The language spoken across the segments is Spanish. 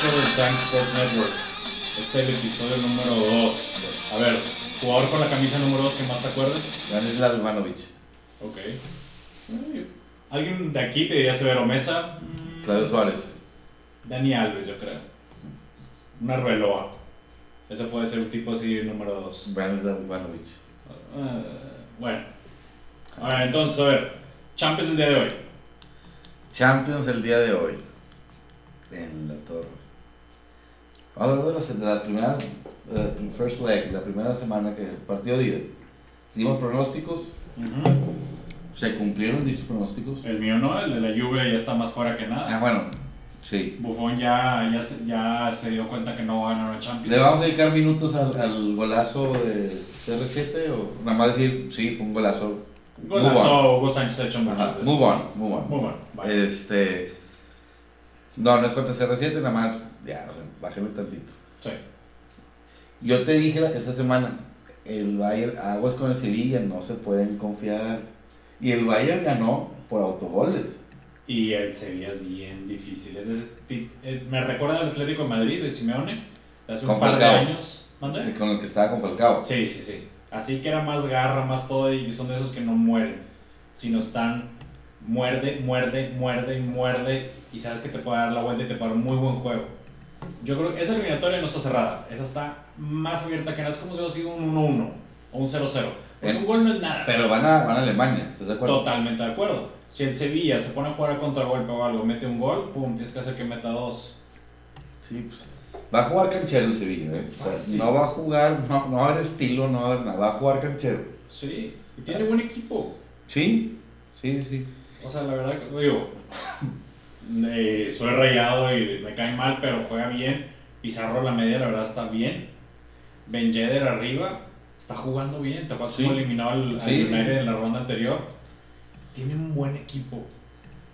Time Sports Network. Este es el episodio número 2. A ver, jugador con la camisa número 2 que más te acuerdes. Daniel Ivanovic. Ok. ¿Alguien de aquí te diría Severo Mesa? Claudio Suárez. Dani Alves, yo creo. Una Arbeloa. Ese puede ser un tipo así número 2. Daniel Ivanovic. Ah, bueno. A ver, entonces, a ver. Champions el día de hoy. Champions el día de hoy. En la torre. Vamos a hablar de la, primera, eh, first leg, la primera semana que el partido ida. Dimos pronósticos, se cumplieron dichos pronósticos. El mío no, el de la Juve ya está más fuera que nada. Ah, bueno, sí. Buffon ya, ya, se, ya se dio cuenta que no va a ganar la Champions. ¿Le vamos a dedicar minutos al, al golazo de CR7 o nada más decir, sí, fue un golazo? Golazo, Hugo Sánchez ha hecho de esos. move on, move on. Muy bueno, vale. Este. No, no es contra CR7, nada más. Ya, o sea, bájeme tantito. Sí. Yo te dije esta semana, el Bayern, aguas con el Sevilla, no se pueden confiar. Y el Bayern ganó por autogoles. Y el Sevilla es bien difícil. Es eh, me recuerda al Atlético de Madrid de Simeone, de hace un Con par de Falcao. años. ¿Mande? eh, Con el que estaba con Falcao. Sí, sí, sí. Así que era más garra, más todo, y son de esos que no mueren, sino están muerde, muerde, muerde muerde, y sabes que te puede dar la vuelta y te puede dar un muy buen juego. Yo creo que esa eliminatoria no está cerrada, esa está más abierta que nada, es como si hubiera sido un 1-1 o un 0-0. Porque un gol no es nada. Pero van a, van a Alemania, ¿estás de acuerdo? Totalmente de acuerdo. Si el Sevilla se pone a jugar a contragolpe o algo, mete un gol, pum, tienes que hacer que meta dos. Sí, pues. Va a jugar canchero el Sevilla, ¿eh? O sea, no va a jugar, no, no va a haber estilo, no va a haber nada, va a jugar canchero. Sí, y tiene buen equipo. Sí, sí, sí. O sea, la verdad que digo, eh, soy rayado y me cae mal, pero juega bien. Pizarro la media, la verdad está bien. Ben Yedder arriba, está jugando bien. Te acuerdas Sí. cómo eliminado al, al Sí, United sí. en la ronda anterior. Tienen un buen equipo.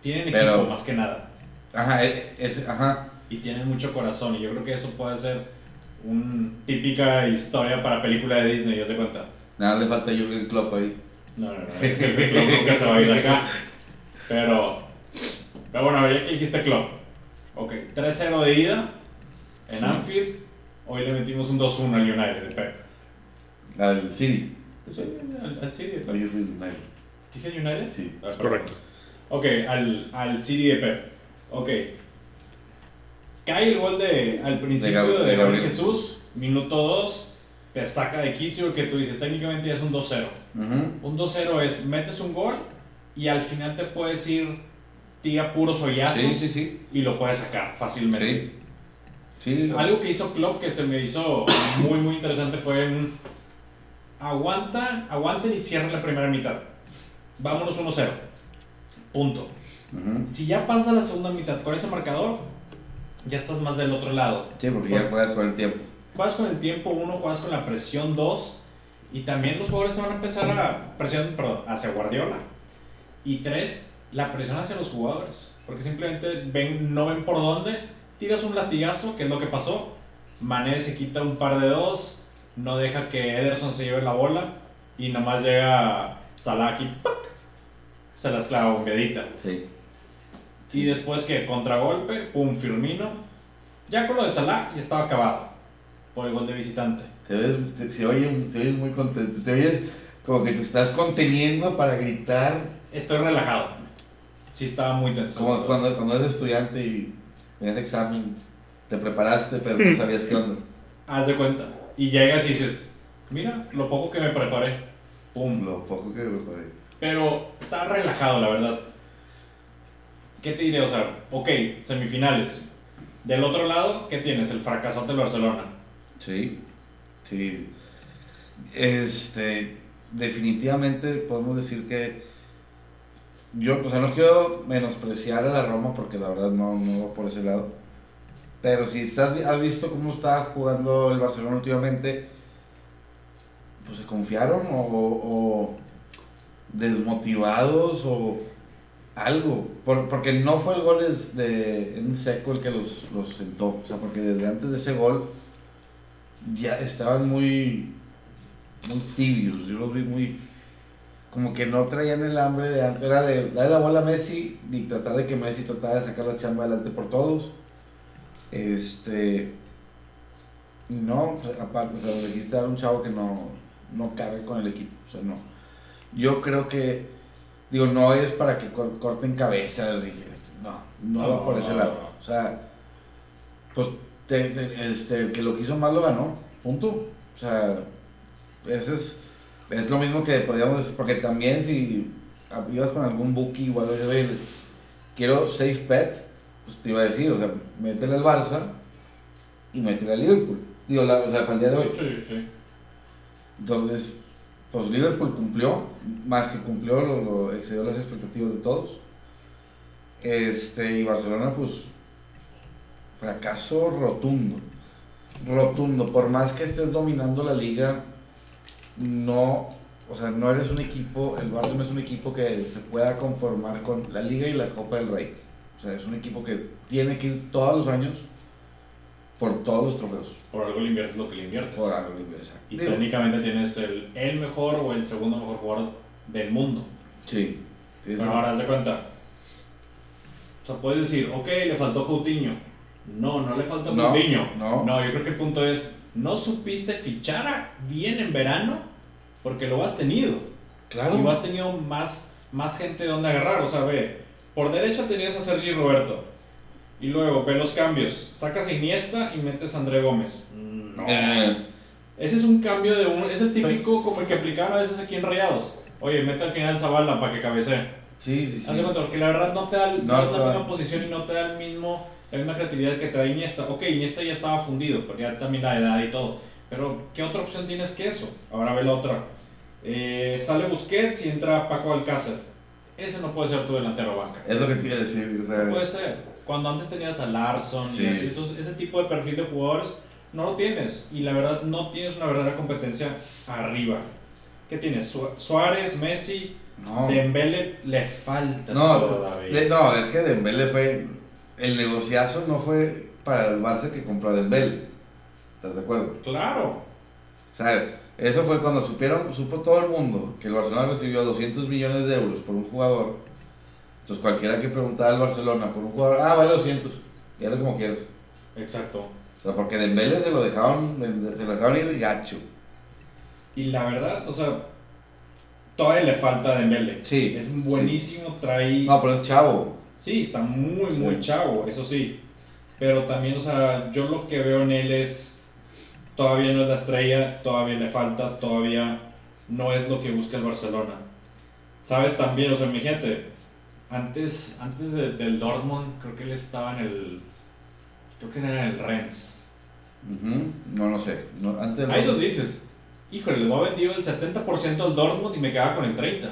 Tienen equipo Pero- más que nada. Ajá, eh, es, ajá. Y tienen mucho corazón. Y yo creo que eso puede ser una típica historia para película de Disney, ¿ya se cuenta? Nada le falta Jürgen Klopp ahí. No, no, no. El club nunca se va a ir de acá. Pero, pero bueno, a ver, ya que dijiste club. Ok, 3-0 de ida en Sí. Anfield. Hoy le metimos un 2-1 al United de Pep. Al City. Sí, al, al City de Al Pep. United. ¿Dije el United? Sí. Ah, perdón. Ok, al, al City de Pep. Ok. Cae el gol de, al principio Gab- de, de Gabriel Gabriel. Jesús, minuto 2, te saca de quicio que tú dices, técnicamente ya es un 2-0. Ujú. Un 2-0 es metes un gol y al final te puedes ir tira puros hoyazos Sí, sí, sí. y lo puedes sacar fácilmente. Algo que hizo Klopp que se me hizo muy muy interesante fue un aguanta, aguanten y cierren la primera mitad. Vámonos 1-0. Punto. Si ya pasa la segunda mitad con ese marcador, ya estás más del otro lado. Sí, porque ya juegas con el tiempo. Juegas con el tiempo 1, juegas con la presión 2 y también los jugadores se van a empezar a presión, perdón, hacia Guardiola. Y 3, la presión hacia los jugadores, porque simplemente ven, no ven por dónde, tiras un latigazo, que es lo que pasó. Mané se quita un par de dos, no deja que Ederson se lleve la bola y nomás llega Salah aquí, ¡pac! se las clava bombeadita. Sí. Y después que contragolpe, pum, Firmino. Ya con lo de Salah ya estaba acabado por el gol de visitante. Te ves, te, se oye, te oyes muy contento. Te oyes como que te estás conteniendo para gritar. Estoy relajado. Sí estaba muy tenso. Como cuando, cuando eres estudiante y tenías examen, te preparaste, pero no sabías qué onda. Haz de cuenta. Y llegas y dices, mira, lo poco que me preparé. Pum. Lo poco que me preparé. Pero estaba relajado, la verdad. ¿Qué te diré? O sea, ok, semifinales. Del otro lado, ¿qué tienes? El fracasote del Barcelona. Sí, sí. Este, definitivamente podemos decir que yo, o sea, no quiero menospreciar a la Roma porque la verdad no, no por ese lado. Pero si estás, has visto cómo está jugando el Barcelona últimamente, pues se confiaron o, o desmotivados o algo. Por- porque no fue el gol de en seco el que los, los sentó. O sea, porque desde antes de ese gol ya estaban muy, muy tibios. Yo los vi muy. Como que no traían el hambre de antes. Era de darle la bola a Messi y tratar de que Messi tratara de sacar la chamba adelante por todos. Este. No, pues, aparte, o sea, le dijiste a un chavo que no, no cargue con el equipo. O sea, no. Yo creo que. Digo, no es para que cor- corten cabezas. y que- no, no, No, va por ese no, lado. no. O sea, pues te- te- este, el que lo quiso más lo ganó. Punto. O sea, ese es, es lo mismo que podríamos decir. Porque también si ibas con algún bookie igual, oye, oye, quiero safe bet, pues te iba a decir, o sea, métele al Barça y métele al Liverpool. Digo, la- o sea, para el día de hoy. Sí, sí. Entonces, pues Liverpool cumplió, más que cumplió, lo, lo excedió las expectativas de todos. Este, y Barcelona, pues, fracaso rotundo. Rotundo. Por más que estés dominando la liga, no, o sea, no eres un equipo, el Barça no es un equipo que se pueda conformar con la liga y la Copa del Rey. O sea, es un equipo que tiene que ir todos los años por todos los trofeos. Por algo le inviertes lo que le inviertes. Por algo libre, Y Digo, técnicamente tienes el, el mejor o el segundo mejor jugador del mundo. Sí. Pero ahora haz de cuenta. O sea, puedes decir, ok, le faltó Coutinho. No, no le faltó No, Coutinho. no. yo creo que el punto es, no supiste fichar bien en verano porque lo has tenido. Claro. Y lo has tenido más, más gente de donde agarrar. O sea, ve, por derecha tenías a Sergi Roberto. Y luego ve los cambios. Sacas a Iniesta y metes a André Gómez. No. Eh, Ese es un cambio de un. Es el típico como el que aplicaban a veces aquí en Rayados. Oye, mete al final Zavala para que cabecee. sí, sí, sí. Haz de cuenta, porque la verdad no te da, No no te da misma posición y no te da el mismo, la misma creatividad que te da Iniesta. Ok, Iniesta ya estaba fundido, porque ya también la edad y todo. Pero, ¿qué otra opción tienes que eso? Ahora ve la otra. Eh, sale Busquets y entra Paco Alcácer. Ese no puede ser tu delantero banca. Es lo que te iba a decir. o sea, No puede ser. Cuando antes tenías a Larson Sí. y así, entonces ese tipo de perfil de jugadores no lo tienes. Y la verdad, no tienes una verdadera competencia arriba. ¿Qué tienes? Su- Suárez, Messi, no. Dembele le falta No, todavía. de- no, es que Dembele fue. El negociazo no fue para el Barça que compró a Dembele. ¿Estás de acuerdo? Claro. O sea, eso fue cuando supieron, supo todo el mundo que el Barcelona recibió 200 millones de euros por un jugador. Entonces cualquiera que preguntara al Barcelona por un jugador, ah, vale 200, y hazlo como quieras. Exacto. O sea, porque Dembele se lo dejaron, se lo dejaron ir gacho. Y la verdad, o sea, todavía le falta a Dembele. Sí. Es buenísimo, trae... No, pero es chavo. Sí, está muy, muy chavo, eso sí. Pero también, o sea, yo lo que veo en él es, todavía no es la estrella, todavía le falta, todavía no es lo que busca el Barcelona. Sabes también, o sea, imagínate, antes, antes de- del Dortmund, creo que él estaba en el, creo que era en el Rennes. No, no sé. No, antes Ahí donde dices, híjole, le voy a vendido el 70% al Dortmund y me quedaba con el 30%.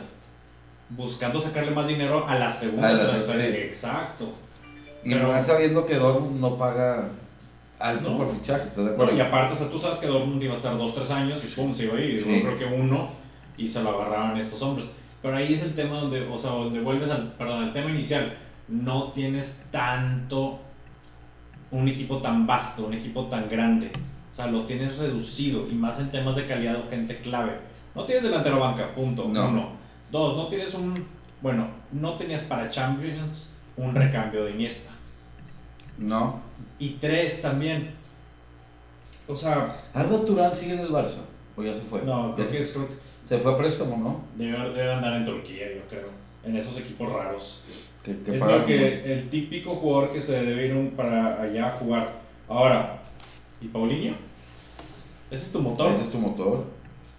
Buscando sacarle más dinero a la segunda A la- transferencia. sí. Exacto. Y Pero- más sabiendo que Dortmund no paga alto No. por fichaje, ¿estás de Bueno, acuerdo? y aparte, o sea, tú sabes que Dortmund iba a estar 2-3 años y pum, se iba a ir. Sí. yo creo que uno y se lo agarraban estos hombres. Pero ahí es el tema donde, o sea, donde vuelves al, perdón, al tema inicial. No tienes tanto un equipo tan vasto, un equipo tan grande. O sea, lo tienes reducido y más en temas de calidad o gente clave. No tienes delantero banca, punto. No. Uno. Dos, no tienes un, bueno, no tenías para Champions un recambio de Iniesta. No. Y tres también. O sea, Arda Turán sigue en el Barça. O ya se fue. no, creo se, que es, creo que se fue a préstamo, ¿no? debe, debe andar en Turquía, yo creo. En esos equipos raros. Que, que es lo que el típico jugador que se debe ir un- para allá a jugar. Ahora, ¿y Paulinho? Ese es tu motor. Ese es tu motor.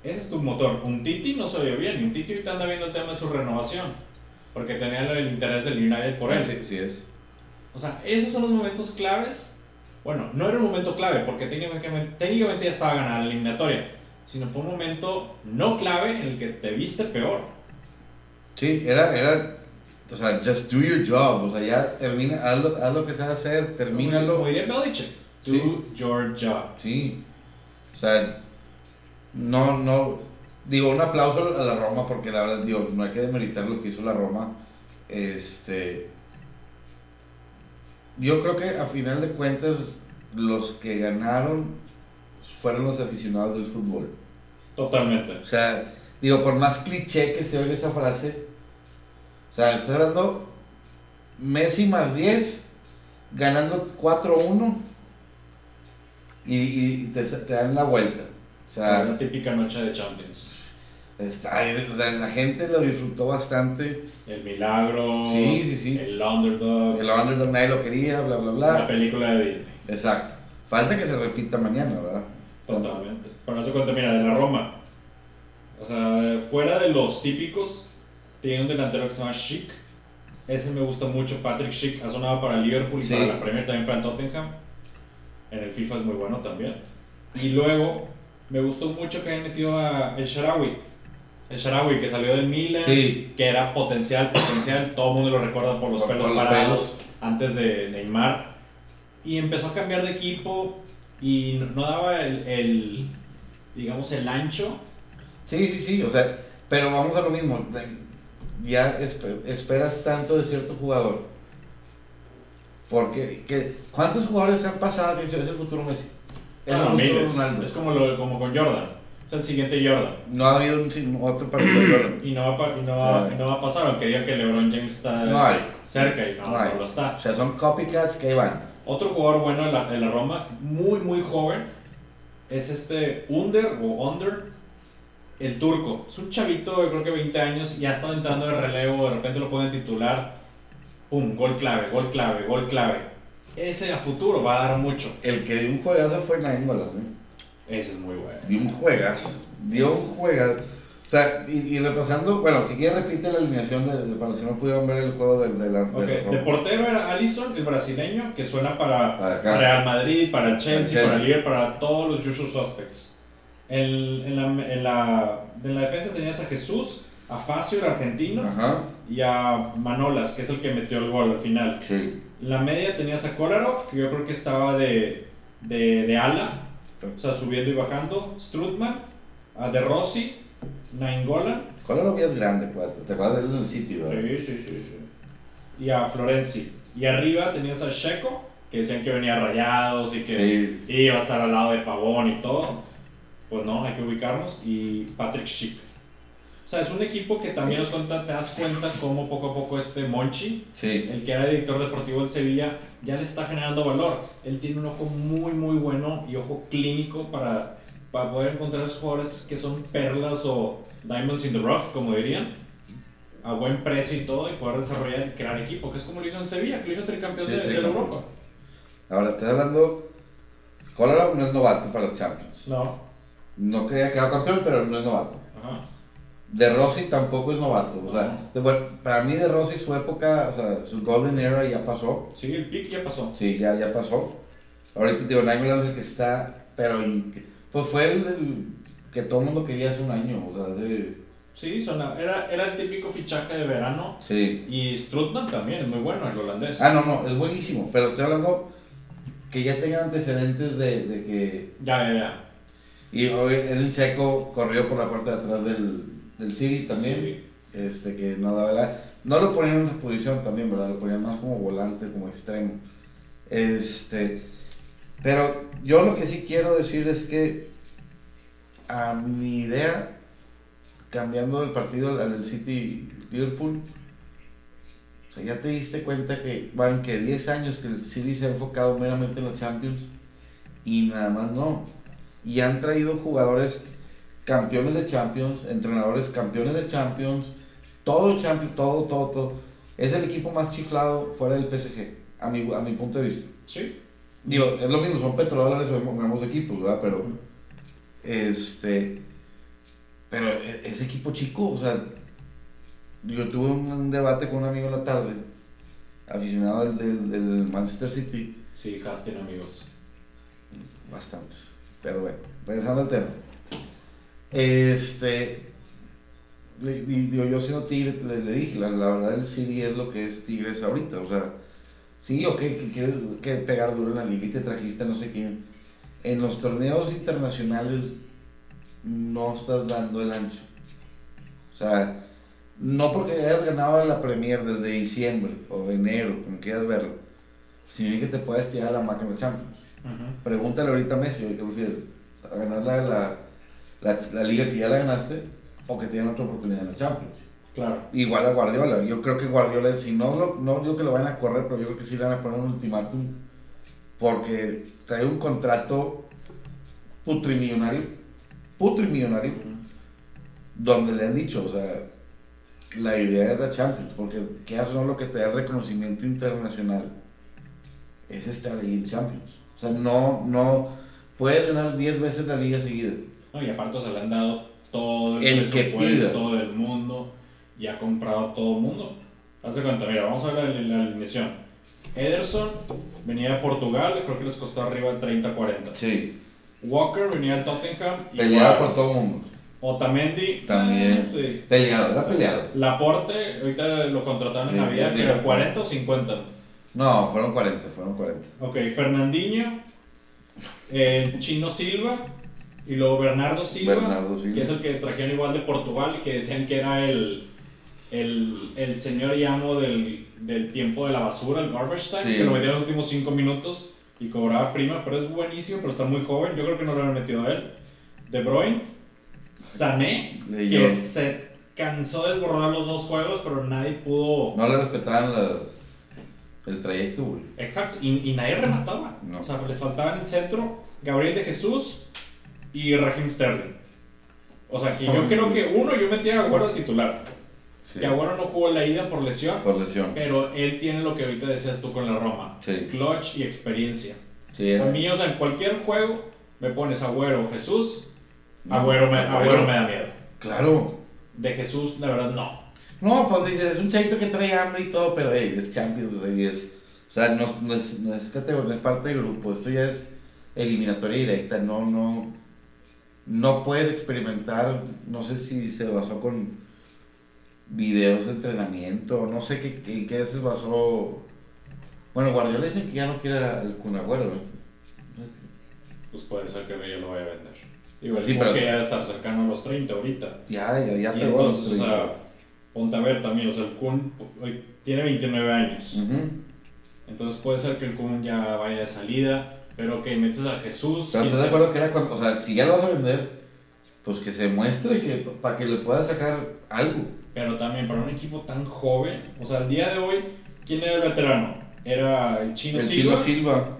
Ese es tu motor. Un Titi no se oye bien. Y un Titi ahorita anda viendo el tema de su renovación. Porque tenía el interés del United por él. Sí, sí es. O sea, esos son los momentos claves. Bueno, no era un momento clave porque técnicamente, técnicamente ya estaba ganada la eliminatoria. Sino fue un momento no clave en el que te viste peor. Sí, era, era, o sea, just do your job, o sea, ya termina, haz lo, haz lo que sabes hacer, Como termínalo. diría Belichick, do Sí. your job. Sí, o sea, no, no, digo, un aplauso a la Roma, porque la verdad, digo, no hay que demeritar lo que hizo la Roma, este, yo creo que a final de cuentas, los que ganaron fueron los aficionados del fútbol. Totalmente. O sea, digo, por más cliché que se oiga esa frase, o sea, estás hablando Messi más 10, ganando 4-1 y, y te, te dan la vuelta. Sea, Una típica noche de Champions. está, o sea, la gente lo disfrutó bastante. El milagro, Sí, sí, sí. el underdog, El underdog nadie lo quería, bla, bla, la bla. película de Disney. Exacto. Falta que se repita mañana, ¿verdad? Totalmente. Con eso cuenta, mira, de la Roma. O sea, fuera de los típicos, tiene un delantero que se llama Schick. Ese me gusta mucho, Patrick Schick. Ha sonado para Liverpool y Sí. para la Premier, también para Tottenham. En el FIFA es muy bueno también. Y luego, me gustó mucho que hayan metido a el Sharawi. El Sharawi que salió del Milan, Sí. que era potencial, potencial. Todo el mundo lo recuerda por los Por- pelos por los parados pelos. antes de Neymar. Y empezó a cambiar de equipo y no, no daba el, el, digamos, el ancho. Sí, sí, sí, o sea, pero vamos a lo mismo. Ya espe- esperas tanto de cierto jugador. Porque, que, ¿cuántos jugadores han pasado que es el futuro Messi? Es miles. Como, lo, como con Jordan. Es el siguiente Jordan. No ha habido un, otro partido de Jordan. Y no va, y no va, Sí. y no va a pasar, aunque digan que LeBron James está No hay. cerca y no, No hay. no lo está. O sea, son copycats que ahí van. Otro jugador bueno de la, de la Roma, muy, muy joven, es este Under o Under, el turco. Es un chavito de creo que 20 años, ya ha estado entrando de relevo, de repente lo pueden titular. Pum, gol clave, gol clave, gol clave. Ese a futuro va a dar mucho. El que dio un juegazo fue Naim Golas, ¿no? Ese es muy bueno. Dio un juegazo. Dio un juegazo. O sea, y, y repasando, bueno, si quieres repite la alineación de, de- para los que no pudieron ver el juego de, de la... de Ok, la de Roma. portero era Allison, el brasileño, que suena para Para. Real Madrid, para el Chelsea, para el Liverpool, para todos los usual suspects. En, en, la, en, la, en la defensa tenías a Jesús, a Facio, el argentino, Ajá, y a Manolas, que es el que metió el gol al final. sí. La media tenías a Kolarov, que yo creo que estaba de, de, de ala, o sea, subiendo y bajando. Strutman, a De Rossi, Nainggolan, Kolarov ya es grande, pues, te acuerdas de él en el City, ¿verdad? Sí, sí, sí, sí. Y a Florenzi. Y arriba tenías a Checo, que decían que venía rayados y que Sí. iba a estar al lado de Pavón y todo. Pues no, hay que ubicarnos. Y Patrick Schick. Sea, es un equipo que también nos cuenta, te das cuenta cómo poco a poco este Monchi, Sí. el que era director deportivo del Sevilla, ya le está generando valor. Él tiene un ojo muy, muy bueno y ojo clínico para, para poder encontrar esos jugadores que son perlas o diamonds in the rough, como dirían, a buen precio y todo, y poder desarrollar y crear equipo, que es como lo hizo en Sevilla, que lo hizo tricampeón Sí, de, de. Europa. Ahora, estás hablando... Kolarov no es novato para los Champions. No, No que haya quedado campeón, pero no es novato. ajá. De Rossi tampoco es novato. O sea, de- bueno, para mí De Rossi su época, o sea, su Golden Era ya pasó. Sí, el pick ya pasó. Sí, ya, ya pasó. Ahorita digo, Naim es el que está, pero pues fue el, el que todo el mundo quería hace un año. O sea, de, Sí, sonaba- era, era el típico fichaje de verano. sí. Y Strutman también, es muy bueno, el holandés. Ah, no, no, es buenísimo. Pero estoy hablando que ya tengan antecedentes de, de que. Ya, ya, ya. Y hoy Edin Seco corrió por la parte de atrás del, del City también. Sí. Este, que no daba la. No lo ponían en esa posición también, ¿verdad? Lo ponían más como volante, como extremo. Este. Pero yo lo que sí quiero decir es que a mi idea, cambiando el partido al del City Liverpool, o sea, ya te diste cuenta que van que 10 años que el City se ha enfocado meramente en los Champions y nada más no. Y han traído jugadores campeones de Champions, entrenadores campeones de Champions, todo Champions, todo, todo, todo. Es el equipo más chiflado fuera del PSG, a mi, a mi punto de vista. Sí. Digo, es lo mismo, son petrodólares o equipos, ¿verdad? Pero, este, pero e- ese equipo chico, o sea, yo tuve un, un debate con un amigo en la tarde, aficionado del, del, del Manchester City, Sí, casting amigos. bastantes, pero bueno, regresando al tema. Este, digo, yo siendo Tigre, le, le dije, la, la verdad el City es lo que es Tigres ahorita, o sea, sí, ok, que quieres que pegar duro en la liga y te trajiste no sé quién. En los torneos internacionales no estás dando el ancho. O sea, no porque hayas ganado la Premier desde diciembre o enero, como quieras verlo, sino que te puedes tirar la máquina de Champions. Ujú. Pregúntale ahorita a Messi, ¿qué prefieres? ¿A ganar la, la, la, la liga que ya la ganaste o que tengan otra oportunidad en la Champions? Claro. Igual a Guardiola. Yo creo que Guardiola, si no, lo, no digo que lo vayan a correr, pero yo creo que sí le van a poner un ultimátum. Porque trae un contrato putrimillonario. Putrimillonario. Donde le han dicho, o sea, la idea es la Champions. Porque qué hace no lo que te da reconocimiento internacional es estar ahí en Champions. O sea, no, no puedes ganar 10 veces la liga seguida. No, y aparte se le han dado todo el, El presupuesto del mundo y ha comprado todo el mundo. Hace cuenta, mira, vamos a ver la, la alineación. Ederson venía de Portugal, creo que les costó arriba de 30-40. Sí, Walker venía del Tottenham. peleado por todo el mundo. Otamendi. También. sí. Peleado, era peleado. Laporte, ahorita lo contrataron en Navidad, pero sí. 40 o 50. No, fueron 40, fueron 40. Ok, Fernandinho, el Chino Silva y luego Bernardo Silva, Bernardo Silva. que es el que trajeron igual de Portugal que decían que era el, el, el señor y amo del, del tiempo de la basura, el garbage time, Sí. que lo metía en los últimos 5 minutos y cobraba prima, pero es buenísimo, pero está muy joven, yo creo que no lo habían metido a él. De Bruyne, Sané, De que se cansó de desbordar los dos juegos, pero nadie pudo... No le respetaban el trayecto, güey. Exacto, y, y nadie remataba. No. O sea, les faltaba en el centro Gabriel de Jesús y Raheem Sterling. O sea, que yo creo que uno, yo metía a Agüero de titular. Sí. Que Agüero no jugó la ida por lesión, Por lesión. pero él tiene lo que ahorita decías tú con la Roma. Sí. Clutch y experiencia. Sí, era. A mí, o sea, en cualquier juego me pones Agüero Jesús, No, Agüero, me, Agüero. Agüero me da miedo. Claro. De Jesús, la verdad, no. No, pues dices, es un chavito que trae hambre y todo, pero hey, es Champions, o sea, y es. O sea, no, es- no es, no es categoría, no es parte de grupo, esto ya es eliminatoria directa, no, no. No puedes experimentar, no sé si se basó con videos de entrenamiento, no sé qué, qué, qué se basó. Bueno, Guardiola dice que ya no quiere al Kun Agüero, ¿no? Pues puede ser que yo lo vaya a vender. Digo, Sí, pero- que ya estar cercano a los 30 ahorita. Ya, ya, ya pegó a los entonces, o 30. sea, ponte a ver también, o sea, el Kun hoy tiene 29 años. Ujú. Entonces puede ser que el Kun ya vaya de salida, pero que metes a Jesús. Pero ¿estás de acuerdo que era cuando, o sea, si ya lo vas a vender, pues que se muestre que para que le puedas sacar algo. Pero también para un equipo tan joven, o sea, el día de hoy, ¿quién era el veterano? Era el Chino el Silva Chino Silva.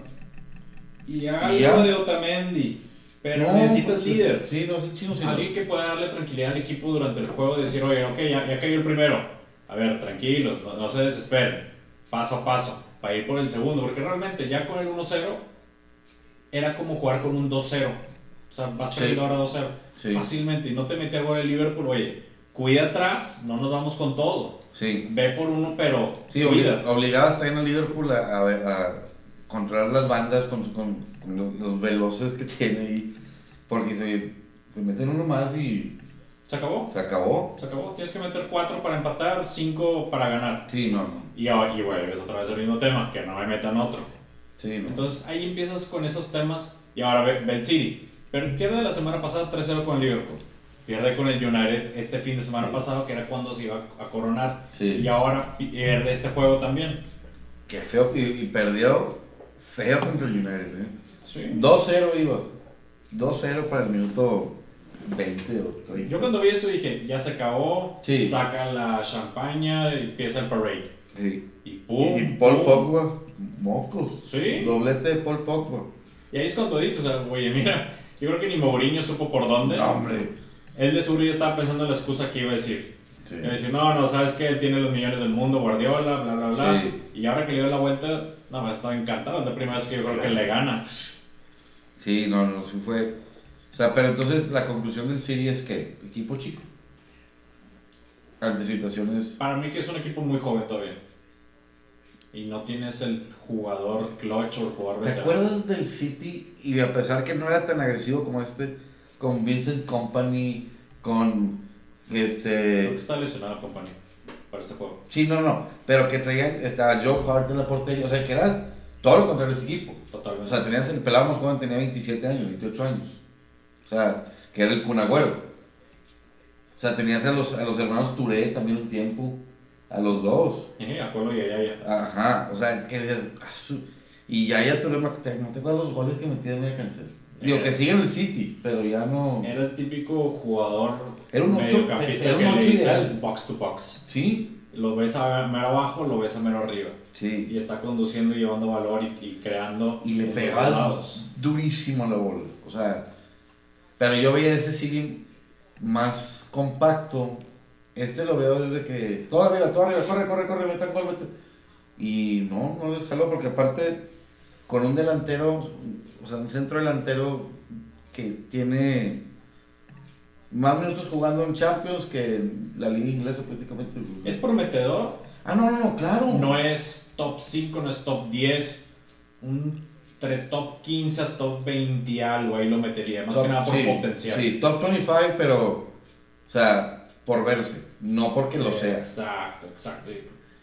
y algo ya. de Otamendi. Pero No, necesitas pues, líder. Sí, no, sí, Chino Silva. Alguien que pueda darle tranquilidad al equipo durante el juego y decir, oye, ok, ya, ya cayó el primero. A ver, tranquilos, no, no se desesperen. Paso a paso, para ir por el segundo. Porque realmente ya con el 1-0 era como jugar con un 2-0. O sea, vas Sí. perdiendo ahora 2-0. Sí. Fácilmente. Y no te mete a gol el Liverpool, oye, cuida atrás, no nos vamos con todo. Sí. Ve por uno, pero Sí, cuida. obligabas también al Liverpool a, a, a controlar las bandas con, con, con los, los veloces que tiene ahí. Porque se, se meten uno más y Se acabó. se acabó. Se acabó. Tienes que meter 4 para empatar, 5 para ganar. Sí, no, no. Y, ahora- y vuelves otra vez al mismo tema, que no me metan otro. Sí, no. Entonces ahí empiezas con esos temas y ahora ve, ve el City. Pero pierde la semana pasada 3-0 con el Liverpool. Pierde con el United este fin de semana pasado, que era cuando se iba a coronar. Sí. Y ahora pierde este juego también. Qué feo. Y, y perdió feo contra el United, ¿eh? Sí. 2-0 iba. 2-0 para el minuto 20 o 30. Yo cuando vi eso dije, ya se acabó, Sí. saca la champaña y empieza el parade. Sí. Y pum. y Paul pum. Pogba, mocos. Sí. Doblete de Paul Pogba. Y ahí es cuando dices, oye, mira, yo creo que ni Mourinho supo por dónde. No, hombre. Él de seguro ya estaba pensando en la excusa que iba a decir. Sí. Y decir, no, no, sabes que él tiene los millones del mundo, Guardiola, bla, bla, bla. Sí. Y ahora que le dio la vuelta, no, me estaba encantado. Es la primera vez que yo creo que le gana. Sí, no, no, sí fue. O sea, pero entonces la conclusión del City es que equipo chico. Ante situaciones. Para mí que es un equipo muy joven todavía. Y no tienes el jugador clutch o el jugador ¿Te veterano. acuerdas del City? Y a pesar que no era tan agresivo como este, con Vincent Company, con Creo este. que está lesionado la compañía para este juego. Sí, no, no. Pero que traían, estaba Joe Hart en la portería. O sea, que era todo lo contrario de este equipo. O Totalmente. sea, tenías el pelado más joven, tenía 27 años, 28 años. O sea, que era el Cunagüero. O sea, tenías a los, a los hermanos Touré también un tiempo. A los dos. Eh, Apolo y ya, ya. Ajá. O sea, que "Ah, su-". Y ya ya Touré, ¿no te no te acuerdas los goles que metía media canción? Digo, que sigue en el City, pero ya no. Era el típico jugador Era un ocho- mediocampista era un que ocho le dicen ideal. box to box. Sí, Lo ves a mero abajo, lo ves a mero arriba. sí. Y está conduciendo y llevando valor y, y creando. Y le pegaba durísimo la bola. O sea, pero yo veía ese City más compacto. Este lo veo desde que. Todo arriba, todo arriba, corre, corre, corre, meta gol, meta. Y no, no les jaló, porque aparte, con un delantero, o sea, un centro delantero que tiene más minutos jugando en Champions que en la Liga Inglesa prácticamente. Es prometedor. Ah, no, no, no, claro. No es top 5, no es top 10. Un entre top 15 a top 20 y algo, ahí lo metería. Más Top- que nada por sí, potencial. Sí, top 25, pero, o sea, por verse, no porque lo sea. Exacto, exacto.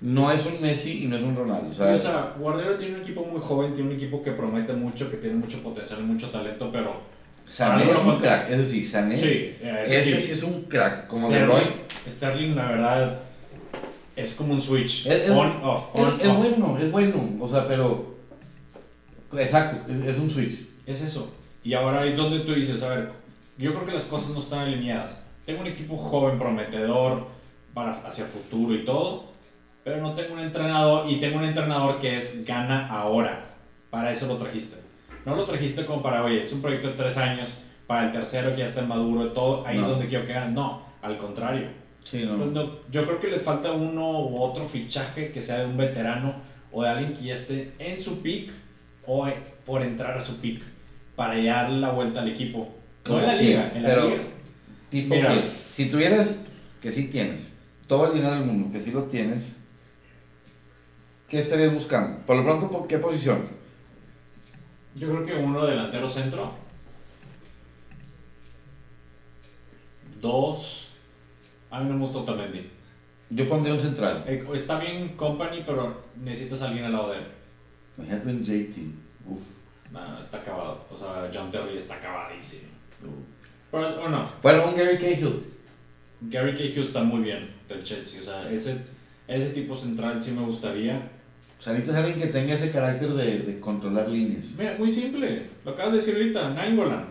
No es un Messi y no es un Ronaldo, o ¿sabes? sea, Guardiola tiene un equipo muy joven, tiene un equipo que promete mucho, que tiene mucho potencial mucho talento, pero Sané es un crack, es decir, Sané, sí, eh, eso ese sí. sí es un crack, como De Sterling, Bruyne. Sterling, la verdad, es como un switch. Es- es- on, off, on, Es, es off. bueno, es bueno, o sea, pero, exacto, es, es un switch. Es eso. Y ahora es donde tú dices, a ver, yo creo que las cosas no están alineadas. Tengo un equipo joven, prometedor, para hacia futuro y todo, pero no tengo un entrenador y tengo un entrenador que es gana ahora. Para eso lo trajiste. No lo trajiste como para, oye, es un proyecto de tres años, para el tercero que ya está maduro y todo, ahí No. es donde quiero que ganen. No, al contrario. Sí, no. No, yo creo que les falta uno u otro fichaje que sea de un veterano o de alguien que ya esté en su pick o por entrar a su pick para darle la vuelta al equipo. No en la liga, en la pero- liga. Tipo Mira. que, si tuvieras, que sí tienes, todo el dinero del mundo, que sí lo tienes, ¿qué estarías buscando? Por lo pronto, ¿por qué posición? Yo creo que uno delantero centro. Dos. A mí no me gusta Otamendi. Yo pondría un central. Eh, Está bien Company, pero necesitas a alguien al lado de él. Imagínate un JT. Uf. No, no, está acabado. O sea, John Terry está acabadísimo. Pero, es- o no, Bueno, un Gary Cahill. Gary Cahill está muy bien del Chelsea. O sea, ese, ese tipo central sí me gustaría. O sea, necesitas alguien que tenga ese carácter de, de controlar líneas. Mira, muy simple. Lo acabas de decir ahorita. Nainggolan.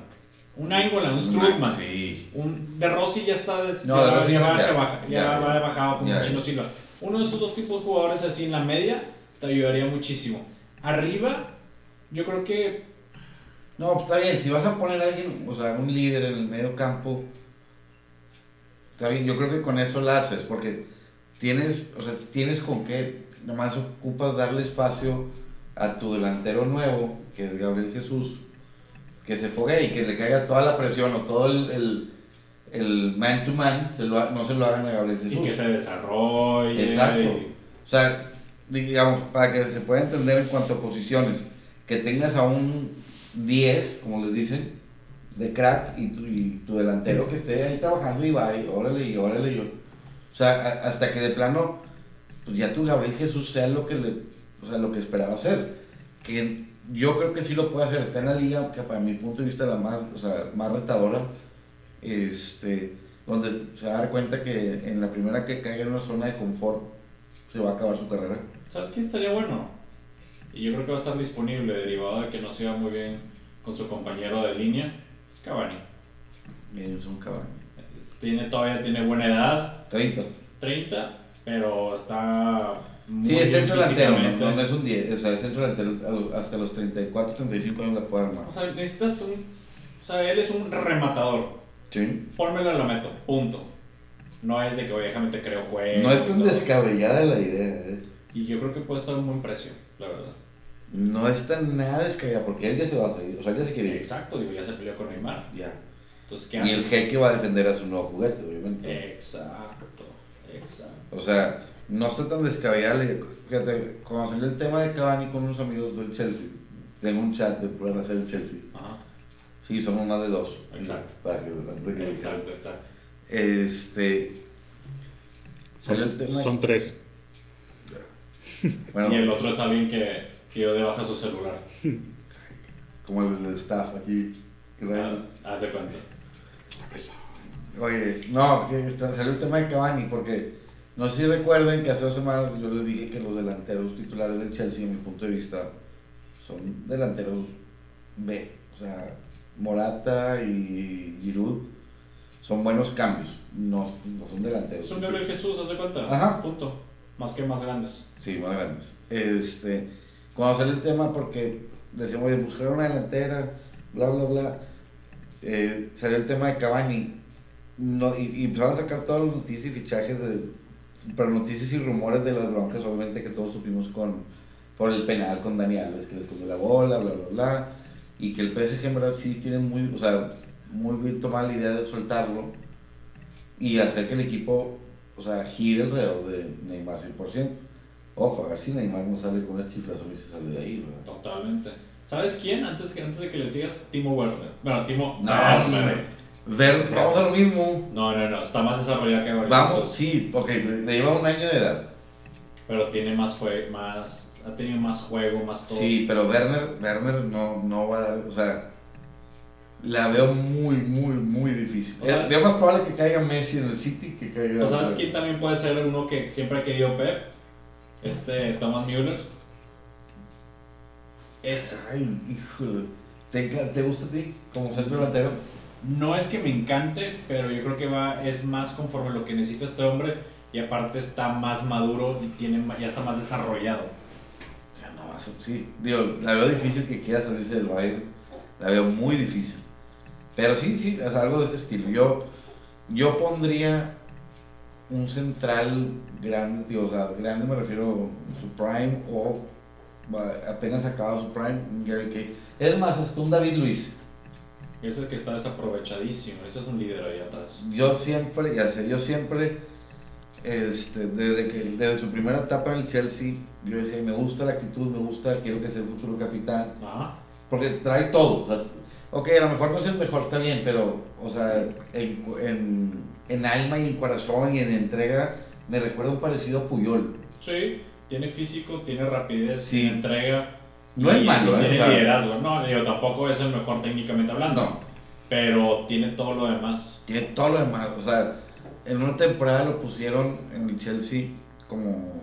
Un Nainggolan, un Strootman. Sí. Un de Rossi ya está des- No, de ya, Rossi ya va, ya, baja- ya va de bajado como Chino. Silva. Uno de esos dos tipos de jugadores así en la media te ayudaría muchísimo. Arriba, yo creo que No, pues está bien. Si vas a poner a alguien, o sea, un líder en el medio campo, está bien. Yo creo que con eso la haces, porque tienes, o sea, tienes con qué. Nomás ocupas darle espacio a tu delantero nuevo, que es Gabriel Jesús, que se fogue y que le caiga toda la presión o todo el, el, el man to man, se lo ha- no se lo hagan a Gabriel y Jesús. que se desarrolle. Exacto. y- O sea, digamos, para que se pueda entender en cuanto a posiciones, que tengas a un 10, como les dicen, de crack y tu, y tu delantero que esté ahí trabajando y va, y órale, y órale, y órale. O sea, a- hasta que de plano, pues ya tu Gabriel Jesús sea lo que le, o sea, lo que esperaba hacer. Que yo creo que sí lo puede hacer, está en la liga, que para mi punto de vista la más, o sea, más retadora, este, donde se va a dar cuenta que en la primera que caiga en una zona de confort, se va a acabar su carrera. ¿Sabes qué estaría bueno? Y yo creo que va a estar disponible, derivado de que no se iba muy bien con su compañero de línea, Cavani. Es un caballo. Tiene, todavía tiene buena edad, 30. 30, pero está muy Sí, es bien centro delantero, no, físicamente. no, no es un 10, o sea, es centro delantero hasta los 34, 35 años la puede armar. O sea, necesitas un... O sea, él es un rematador. Sí. Pónmelo lo meto, punto. No es de que, oye, déjame te creo juego. No es tan descabellada la idea, eh. Y yo creo que puede estar a un buen precio, la verdad. No es tan nada descabellada, porque él ya se va a reír, o sea, él ya se quiere ir. Exacto, digo, ya se peleó con Neymar. Ya. Entonces, ¿qué Y el haces? jeque va a defender a su nuevo juguete, obviamente. Exacto, exacto. O sea, no está tan descabellada. la- Fíjate, cuando salió el tema de Cavani con unos amigos del Chelsea, tengo un chat de pura raza del Chelsea. Ajá, Sí, somos más de dos. Exacto. Para que, para que- exacto, exacto. Este. Salió el Son, tema. son tres. Bueno, Y el otro es alguien que, que yo de baja su celular. como el, el staff aquí. Ah, haz de cuenta. Oye, no, que salió el tema de Cavani porque no sé si recuerden que hace dos semanas yo les dije que los delanteros titulares del Chelsea, en mi punto de vista, son delanteros B. O sea, Morata y Giroud son buenos cambios, no, no son delanteros. Es un Gabriel Jesús, ¿haz de cuenta? Ajá. Punto. Más que más grandes. Sí, más grandes. Este, cuando sale el tema, porque decíamos, oye, buscar una delantera, bla, bla, bla, eh, salió el tema de Cavani. No, y, y empezaron a sacar todas las noticias y fichajes, de, pero noticias y rumores de las broncas, obviamente que todos supimos con, por el penal con Dani Alves, que les cogió la bola, bla, bla, bla. Y que el PSG en verdad sí tiene muy, o sea, muy bien tomada la idea de soltarlo y hacer que el equipo, o sea, gire alrededor de Neymar 100%. Ojo, a ver si Neymar no sale con una chiflazo y se sale de ahí, ¿verdad? Totalmente. ¿Sabes quién? Antes, que, antes de que le sigas, Timo Werner. Bueno, Timo. No, Werner. Ver, vamos a lo mismo. No, no, no. Está más desarrollado que Gabriel Vamos, sí, ok, le le lleva un año de edad. Pero tiene más, fue, más. Ha tenido más juego, más todo. Sí, pero Werner, Werner no, no va a dar, o sea, la veo muy, muy, muy difícil. O sea, Es- veo más probable que caiga Messi en el City que caiga. ¿O sabes quién también puede ser uno que siempre ha querido Pep? Este Thomas Müller. Es, Ay, híjole. ¿Te, ¿Te gusta a ti como centro delantero? no es que me encante, pero yo creo que va, es más conforme lo que necesita este hombre y aparte está más maduro y tiene, ya está más desarrollado. Ya no vas a- sí, digo, la veo difícil que quiera salirse del Bayern. La veo muy difícil. Pero sí, sí, es algo de ese estilo. Yo, yo pondría un central grande, o sea, grande me refiero a su prime o apenas acabado su prime, Gary Kay. Es más, hasta un David Luis. Ese que está desaprovechadísimo, ese es un líder ahí atrás. Yo siempre, ya sé, yo siempre, este, desde, que, desde su primera etapa en el Chelsea, yo decía, me gusta la actitud, me gusta, quiero que sea el futuro capitán. Ajá. Porque trae todo. O sea, ok, a lo mejor no es el mejor, está bien, pero, o sea, en, en, en alma y en corazón y en entrega, me recuerda un parecido a Puyol. Sí, tiene físico, tiene rapidez, Sí. tiene entrega. No y- es malo, y ¿eh? Tiene O sea, liderazgo. No, digo, tampoco es el mejor técnicamente hablando. no, Pero tiene todo lo demás. tiene todo lo demás. O sea, en una temporada lo pusieron en el Chelsea como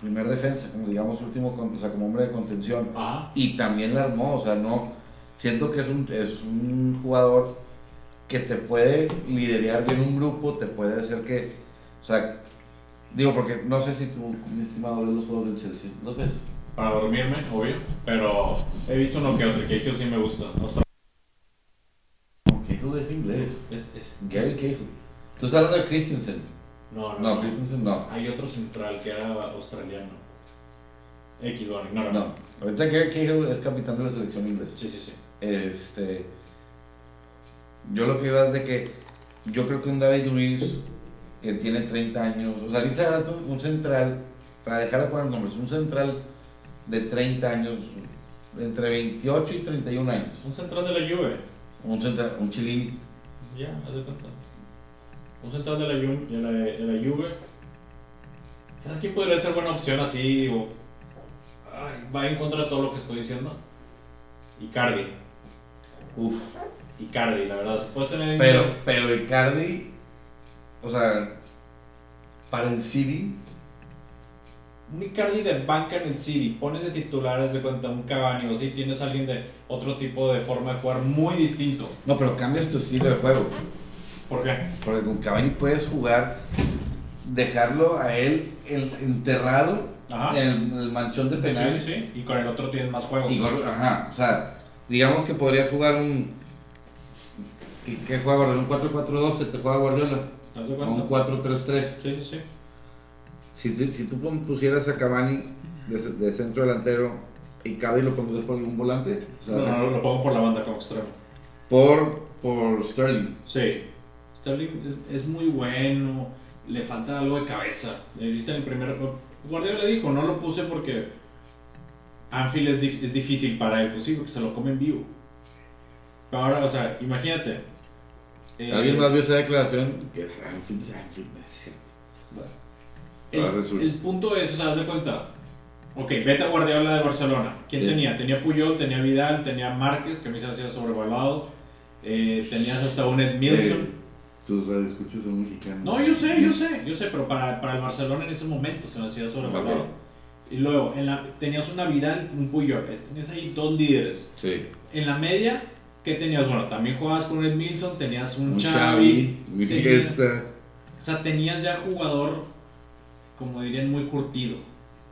primer defensa, como digamos último, o sea, como hombre de contención. Ajá. y también la armó, o sea, no, siento que es un, es un jugador que te puede liderar bien un grupo, te puede hacer que, o sea, digo, porque no sé si tú, mi estimado, ves los juegos del Chelsea, ¿los ves? Para dormirme, obvio. Pero he visto uno que otro, que sí me gusta. No, Cahill es inglés, Es, es, Gary es- Cahill. Tú estás hablando de Christensen, No, no, no, no. Christensen no, Hay otro central que era australiano. X, bueno, ignóralo. no, ahorita Gary Cahill es capitán de la selección inglesa. Sí, sí, sí. Este, yo lo que iba es de que yo creo que un David Luis que tiene 30 años, o sea, ahorita un, central, para dejar de poner nombres, un central de 30 años, entre 28 y 31 años, Un central de la Juve. un central, un chilín, Ya, haz de cuenta. Un central de la, Ju- de la, de la Juve. ¿Sabes quién podría ser buena opción así? Ay, va en contra de todo lo que estoy diciendo. Icardi. uff, Icardi, la verdad. Puedes tener. pero, pero Icardi, o sea, para el City, Un Icardi de banca en el City. Pones de titulares de cuenta un Cavani o si tienes a alguien de otro tipo de forma de jugar muy distinto. no, pero cambias tu estilo de juego. ¿Por qué? Porque con Cavani puedes jugar, dejarlo a él el- enterrado Ajá. en el, el manchón de penal. Sí, sí. Y con el otro tienes más juego. Y ajá, o sea, digamos que podrías jugar un. ¿Qué, qué juega Guardiola? Un 4-4-2 que te juega Guardiola. Un 4-3-3. Sí, sí, sí. Si, si, si tú pusieras a Cavani de, de centro delantero y Cadi lo pondrías por algún volante, o sea, No, no, lo pongo por la banda como extremo. por, por Sterling. Sí. Sterling es, es muy bueno, le falta algo de cabeza. Le dice en el primer. Guardiola le dijo, no lo puse porque Anfield es, dif- es difícil para él, pues sí, porque se lo comen vivo. Pero ahora, o sea, imagínate. Eh, ¿Alguien más vio esa declaración? Que el, el punto es, o sea, haz de cuenta. Ok, vete a Guardiola de Barcelona. ¿Quién Sí. tenía? Tenía Puyol, tenía Vidal, tenía Márquez, que a mí se hacía sobrevaluado. Eh, tenías hasta un Ed Milson. Eh, tus radioescuchas son mexicanos. No, yo sé, yo sé, yo sé, pero para, para el Barcelona en ese momento se me hacía sobrevalorado. Ok. Y luego, en la, tenías una Vidal, un Puyol, tenías ahí dos líderes. Sí. En la media ¿Qué tenías? Bueno, también jugabas con Ed Milson, tenías un, Un Xavi. Xavi, tenías- Iniesta. o sea, tenías ya jugador, como dirían, muy curtido,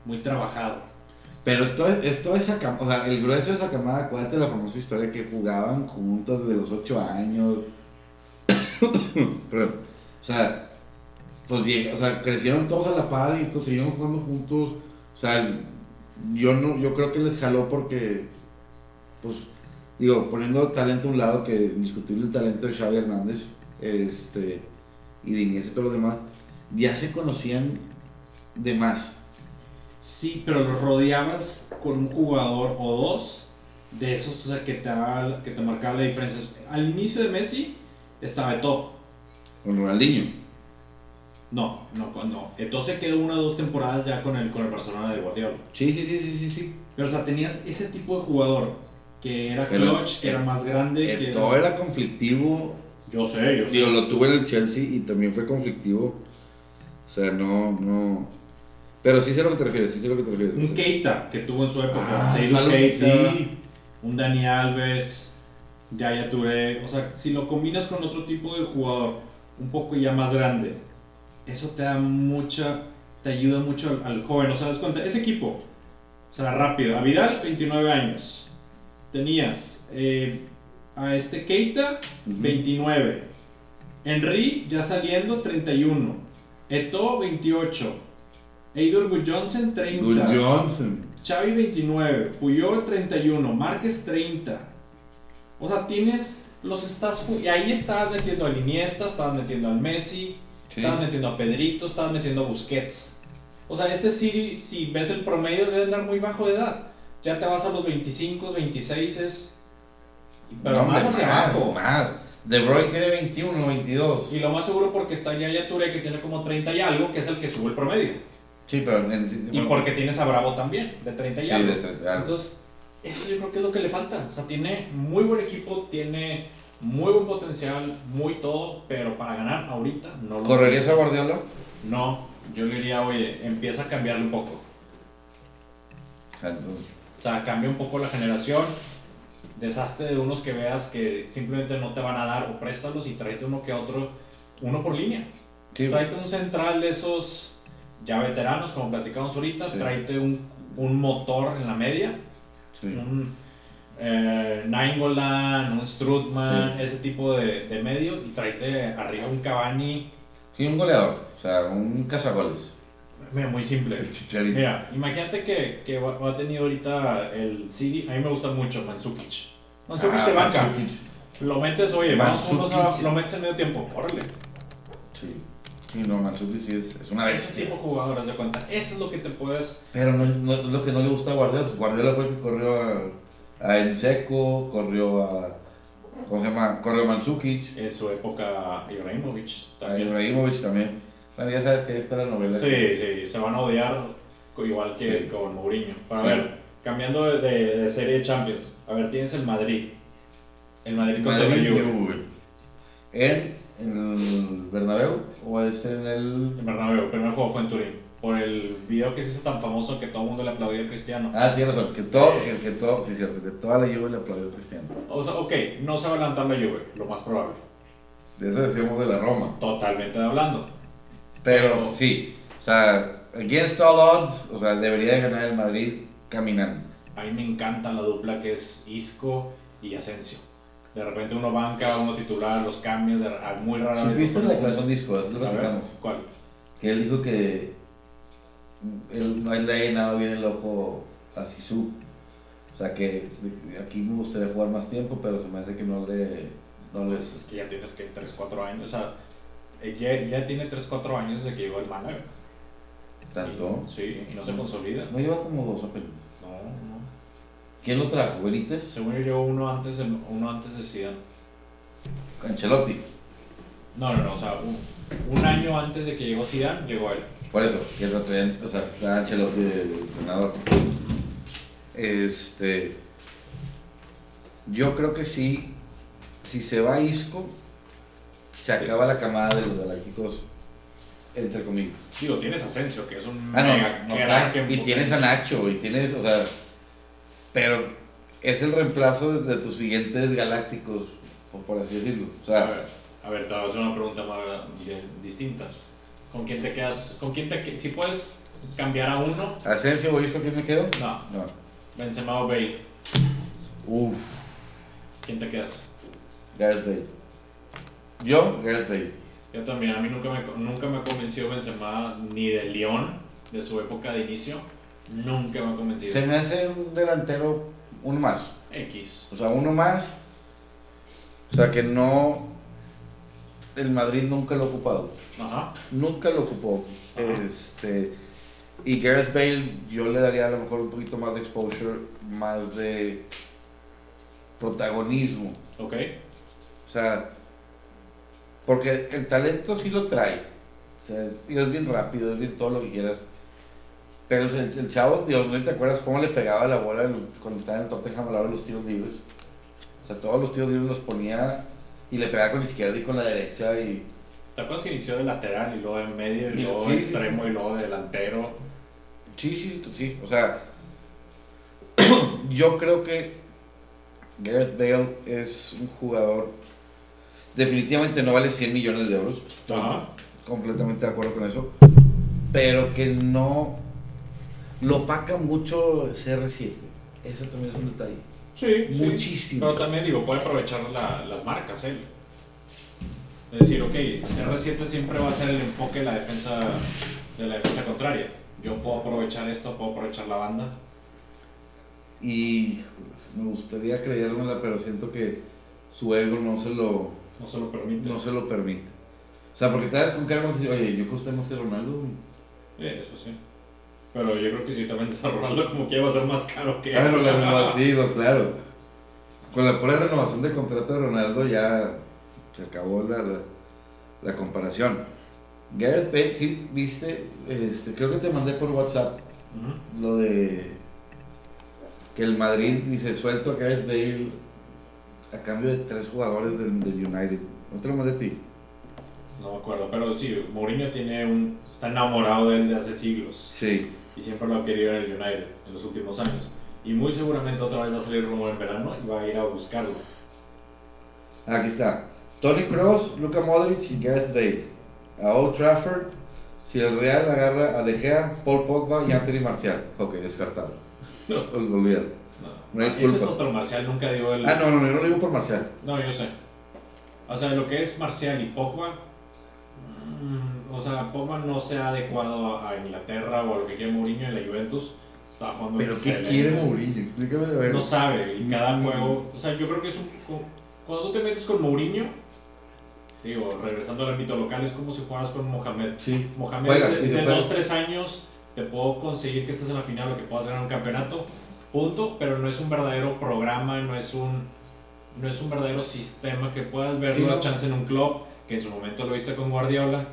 muy trabajado. Pero esto, es toda esa o sea, el grueso de esa camada, acuérdate la famosa historia que jugaban juntos desde los 8 años. O sea, pues llega- o sea, crecieron todos a la par y todos siguieron jugando juntos. O sea, yo no, yo creo que les jaló porque, pues, digo, poniendo talento a un lado, que indiscutible el talento de Xavi Hernández, este, y de y todo lo demás, ya se conocían de más. Sí, pero los rodeabas con un jugador o dos de esos, o sea, que te, que te marcaba la diferencia. Al inicio de Messi estaba Eto'o. Con Ronaldinho. No, no, no. Eto'o se quedó una o dos temporadas ya con el, con el Barcelona de Guardiola. Sí, sí, sí, sí, sí, sí. Pero, o sea, tenías ese tipo de jugador que era Pero- clutch, que era más grande. que Todo era conflictivo. Yo sé, yo sé. Digo, lo tuve en el Chelsea y también fue conflictivo. O sea, no, no. Pero sí sé a lo que te refieres, sí sé a lo que te refieres. Un Keita que tuvo en su época. Ah, Salud, Keita. sí. un Dani Alves, Yaya Touré, o sea, si lo combinas con otro tipo de jugador un poco ya más grande, eso te da mucha, te ayuda mucho al, al joven, o sea, das cuenta, ese equipo, o sea, rápido, a Vidal, 29 años, tenías eh, a este Keita, Ujú. 29, Henry ya saliendo, 31, Eto'o, 28, Eidor Johnson, 30, Good Johnson. Xavi 29, Puyol 31, Márquez 30. O sea, tienes los estás y ahí estabas metiendo al Iniesta, estabas metiendo al Messi, Sí. estabas metiendo a Pedrito, estabas metiendo a Busquets. O sea, este sí, si ves el promedio debe andar muy bajo de edad. Ya te vas a los 25, 26 es pero No, más hacia más, abajo. Más. De Bruyne tiene 21, 22. Y lo más seguro porque está Yaya Touré que tiene como 30 y algo, que es el que sube el promedio. Sí, pero. en- Y porque tienes a Bravo también, de 30 y Sí, algo. de 30 algo. Entonces, eso yo creo que es lo que le falta. O sea, tiene muy buen equipo, tiene muy buen potencial, muy todo, pero para ganar ahorita no lo ¿Correrías a Guardiola? No, yo le diría, oye, empieza a cambiarle un poco. Sea, entonces, O sea, cambia un poco la generación, deshazte de unos que veas que simplemente no te van a dar o préstalos y tráete uno que otro, uno por línea. sí, Tráete un central de esos ya veteranos, como platicamos ahorita, Sí. tráete un, un motor en la media, sí. un eh, Nainggolan, un Strutman, ese tipo de, de medio, y tráete arriba un Cavani. Sí, un goleador. O sea, un cazagoles. Mira, muy simple. El chicharito. Mira, imagínate que, que ha tenido ahorita el City, a mí me gusta mucho Mandzukic. Mandzukic Ah, de banca. Mandzukic. Lo metes, oye, vamos a- lo metes en medio tiempo, órale. Sí. Sí, no, Mandzukic sí es, es una Ese bestia. tipo de jugadores de cuenta, eso es lo que te puedes. Pero no, no es lo que no le gusta a Guardiola. Pues Guardiola fue el que corrió a, a Enseco, corrió a. ¿Cómo se llama? Corrió a Mandzukic, En su época, Ibrahimovic a también. Ibrahimovic también. Bueno, ya sabes que ahí está la novela. Sí, sí, se van a odiar igual que Sí. con Mourinho. Pero a Sí. ver, cambiando de, de- de serie de Champions, a ver, tienes el Madrid. El Madrid contra la Juve. ¿En, el Bernabéu o es en el...? El Bernabéu, el primer juego fue en Turín. Por el video que se hizo tan famoso que todo el mundo le aplaudió a Cristiano. Ah, tienes razón, que todo, que, que todo, sí, cierto, que toda la Juve le aplaudió a Cristiano. O sea, ok, no se va a levantar la Juve, lo más probable. De eso decíamos de la Roma. Totalmente hablando. Pero sí, o sea, against all odds, o sea, debería de ganar el Madrid caminando. A mí me encanta la dupla que es Isco y Asensio. De repente uno banca, uno titular, los cambios, de, muy rara vez. ¿Supiste la declaración de Isco? Eso lo platicamos. ¿Cuál? Que él dijo que él no le ha llenado bien el ojo a Sisu. O sea, que aquí me gustaría jugar más tiempo, pero se me hace que no le... No les, Pues es que ya tienes que 3, 4 años. O sea, ya, ya tiene 3, 4 años desde que llegó el Málaga. tanto. Y- sí, y no se consolida. No lleva como dos apenas. No, no. ¿Quién lo trajo? ¿Benítez? Según yo llegó uno antes de, uno antes de Zidane. Ancelotti. No, no, no, o sea, un, un año antes de que llegó Zidane, llegó él. Por eso, que lo traían, o sea, está Ancelotti de entrenador. Este. Yo creo que sí, si se va Isco, se acaba la camada de los galácticos, entre comillas. Digo, tienes Asensio, que es un Ah, mega no, en y tienes a. Nacho, y tienes, o sea, pero es el reemplazo de, de tus siguientes galácticos, por, así decirlo. O A sea, ver, a ver, te voy a hacer una pregunta más distinta. ¿Con quién te quedas? ¿Con quién te Si puedes cambiar a uno, Asensio o Isco, ¿quién me quedo? no. No. Benzema o Bale, Uf, ¿quién te quedas? Gareth Bale. Yo, Gareth Bale. Yo también, a mí nunca me, nunca me ha convencido Benzema ni de León, de su época de inicio. Nunca me ha convencido. Se me hace un delantero, uno más. X. O sea, uno más. O sea, que no. El Madrid nunca lo ha ocupado. Ajá. Nunca lo ocupó. Ajá. Este. Y Gareth Bale, yo le daría a lo mejor un poquito más de exposure, más de protagonismo. Ok. O sea, porque el talento sí lo trae. O sea, es bien rápido, es bien todo lo que quieras. Pero el, el chavo, Dios mío, ¿te acuerdas cómo le pegaba la bola cuando estaba en el Tottenham a la hora de los tiros libres? O sea, todos los tiros libres los ponía y le pegaba con la izquierda y con la derecha y... ¿Te acuerdas que inició de lateral y luego de medio y luego sí, de sí, extremo sí. y luego de delantero? Sí, sí, sí. O sea, yo creo que Gareth Bale es un jugador... Definitivamente no vale 100 millones de euros. Ajá. completamente de acuerdo con eso, pero que no lo opaca mucho CR7. Eso también es un detalle. Sí, sí. Muchísimo. Pero también digo, puede aprovechar la- las marcas él. Es decir, ok, CR7 siempre va a ser el enfoque de la defensa de la defensa contraria. Yo puedo aprovechar esto, puedo aprovechar la banda. Y me gustaría creérmela, pero siento que su ego no se lo, No se lo permite. no se lo permite. O sea, porque te das con cara decir, oye, yo costé más que Ronaldo. güey". Eh, eso sí. Pero yo creo que si también a Ronaldo como que va a ser más caro que no, la renovación, claro. Con la pura renovación de contrato de Ronaldo ya se acabó la, la, la comparación. Gareth Bale, sí, viste, este, creo que te mandé por WhatsApp lo de que el Madrid dice suelto a Gareth Bale a cambio de tres jugadores del, del United. ¿No te lo mandé a ti? No me acuerdo, pero sí, Mourinho tiene un, está enamorado de él de hace siglos Sí. y siempre lo ha querido en el United en los últimos años. Y muy seguramente otra vez va a salir rumor en verano y va a ir a buscarlo. Aquí está. Tony Cross, Luka Modric y Gareth Bale. A Old Trafford, si el Real agarra a De Gea, Paul Pogba y Anthony Martial. Ok, descartado. No. Ol- Olvídalo. Una ese disculpa. es otro Marcial, nunca digo el... Ah, no, no, no, yo no lo digo por Marcial. No, yo sé. O sea, lo que es Marcial y Pogba, mm, o sea, Pogba no se ha adecuado a, Inglaterra o a lo que quiere Mourinho en la Juventus. Está jugando Pero ¿qué excelente. quiere Mourinho? Explícame a ver. No sabe, y cada Mm. juego, o sea, yo creo que es un... cu- Cuando tú te metes con Mourinho, digo, regresando al ámbito local, es como si jugaras con Mohamed. Sí. Mohamed Juega, es de- y se es de juega. 2-3 años, te puedo conseguir que estés en la final o que puedas ganar un campeonato, punto, pero no es un verdadero programa, no es un, no es un verdadero sistema que puedas ver Sí, una no. chance en un club, que en su momento lo viste con Guardiola,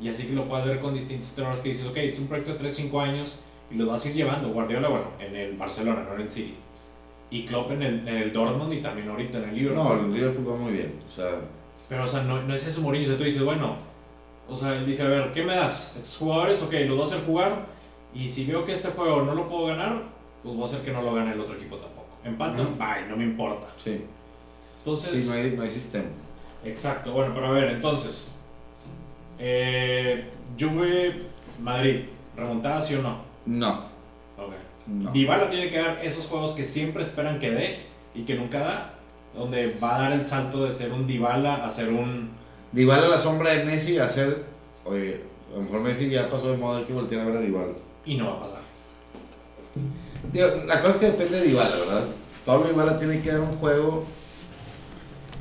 y así que lo puedes ver con distintos entrenadores que dices, ok, es un proyecto de 3-5 años y lo vas a ir llevando. Guardiola, bueno, en el Barcelona, no en el City. Y Klopp en el, en el Dortmund y también ahorita en el Liverpool. No, el Liverpool va muy bien. O sea, Pero, o sea, no, no es eso Mourinho. O sea, tú dices, bueno, o sea, él dice, a ver, ¿qué me das? Estos jugadores, ok, los voy a hacer jugar. Y si veo que este juego no lo puedo ganar, pues voy a hacer que no lo gane el otro equipo tampoco. Empatan, Ujú. bye, no me importa. sí. Entonces, Sí, no hay, no hay sistema. exacto. Bueno, pero a ver, entonces, eh, Juve, Madrid, ¿remontada sí o no? No, Ok. no. Dybala tiene que dar esos juegos que siempre esperan que dé y que nunca da. Donde va a dar el salto de ser un Dybala a ser un... Dybala a la sombra de Messi a hacer. Oye, a lo mejor Messi ya pasó de moda que voltear a ver a Dybala. Y no va a pasar. La cosa es que depende de Dybala, ¿verdad? Pablo Dybala tiene que dar un juego.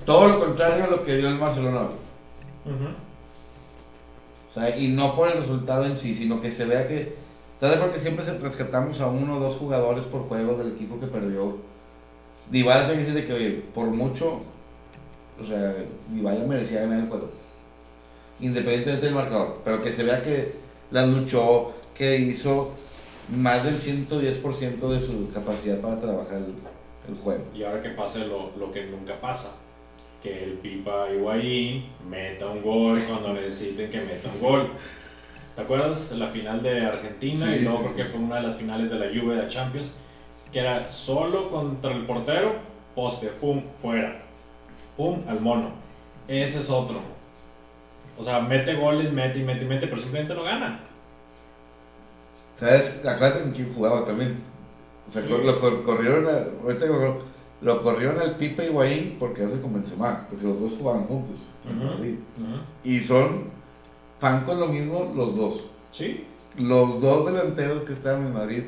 Todo lo contrario a lo que dio el Barcelona. hoy. O sea, y no por el resultado en sí, sino que se vea que. ¿Estás de acuerdo que siempre se- rescatamos a uno o dos jugadores por juego del equipo que perdió? Dybala tiene que decir de que, oye, por mucho. O sea, Dybala merecía ganar el juego. Independientemente del marcador. Pero que se vea que la luchó, que hizo más del 110% de su capacidad para trabajar el, el juego. Y ahora que pase lo, lo que nunca pasa. Que el Pipa Higuaín meta un gol cuando necesiten que meta un gol. ¿Te acuerdas? La final de Argentina Sí, y luego sí, creo que sí. fue una de las finales de la Juve de la Champions. que era solo contra el portero, poste, pum, fuera. Pum, al mono. Ese es otro. O sea, mete goles, mete y mete y mete, pero simplemente no gana. ¿Sabes? Acuérdate en quién jugaba también. O sea, Sí. lo, lo cor- corrieron, a, ahorita lo corrieron al Pipe y Guaín porque hace con Benzema, porque los dos jugaban juntos en Ujú. Madrid. Ujú. Y son pan con lo mismo los dos. Sí, Los dos delanteros que estaban en Madrid,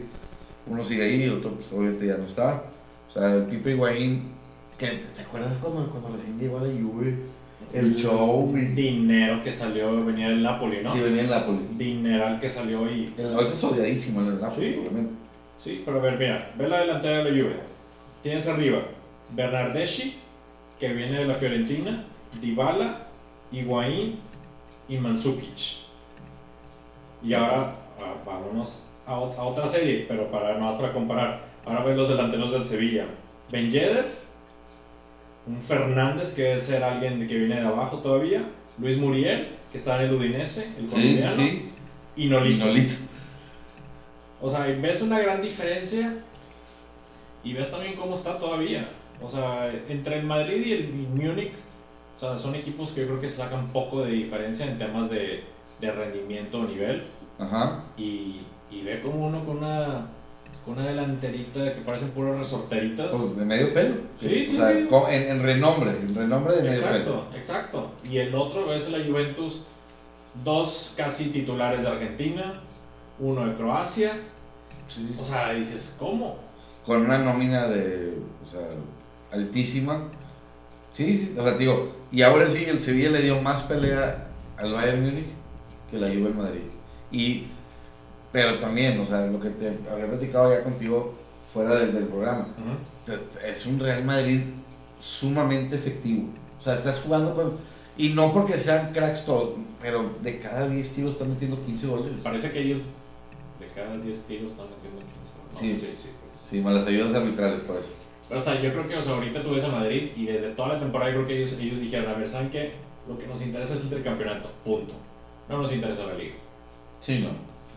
uno sigue ahí, el otro pues obviamente ya no está. O sea, el Pipe Higuaín, que ¿te acuerdas cuando, cuando recién llegó a la Juve? El show, y dinero que salió, venía del Napoli, ¿no? sí, venía en Napoli. Dineral que salió y... El- Ahorita es odiadísimo en el Napoli, Sí. obviamente. Sí, pero a ver, mira, ve la delantera de la Juve. Tienes arriba Bernardeschi, que viene de la Fiorentina, Dybala, Higuaín y Mandzukic. Y ahora, ah, vámonos a, ot- a otra serie, pero para no más para comparar. Ahora ves los delanteros del Sevilla. Ben Yedder, un Fernández, que debe ser alguien de que viene de abajo todavía, Luis Muriel, que está en el Udinese, el Sí, sí, colombiano, sí. y Nolito. Y Nolito. O sea, ves una gran diferencia y ves también cómo está todavía. O sea, entre el Madrid y el Múnich, o sea, son equipos que yo creo que se sacan poco de diferencia en temas de, de rendimiento o nivel. Ajá. Y, y ve como uno con una, una delanterita que parecen puras resorteritas. Pues de medio pelo. Sí, sí, O sea, sí. En, en renombre, en renombre de medio pelo. Exacto, exacto. Y el otro ves la Juventus, dos casi titulares de Argentina, uno de Croacia. Sí. O sea, dices, ¿cómo? Con una nómina de, o sea, altísima. Sí, sí, o sea, digo, y ahora sí el Sevilla le dio más pelea al Bayern Múnich que la Juve en Madrid. Y, pero también, o sea, lo que te había platicado ya contigo fuera del, del programa, te- es un Real Madrid sumamente efectivo. O sea, estás jugando con, y no porque sean cracks todos, pero de cada 10 tiros están metiendo 15 goles. Parece que ellos de cada 10 tiros están metiendo 15. No, Sí. sí, sí. Sí, malas ayudas arbitrales por eso. Pero, o sea, yo creo que o sea, ahorita tú ves a Madrid y desde toda la temporada yo creo que ellos, ellos dijeron, a ver, ¿saben qué? Lo que nos interesa es el tricampeonato, punto. No nos interesa la liga. Sí, no.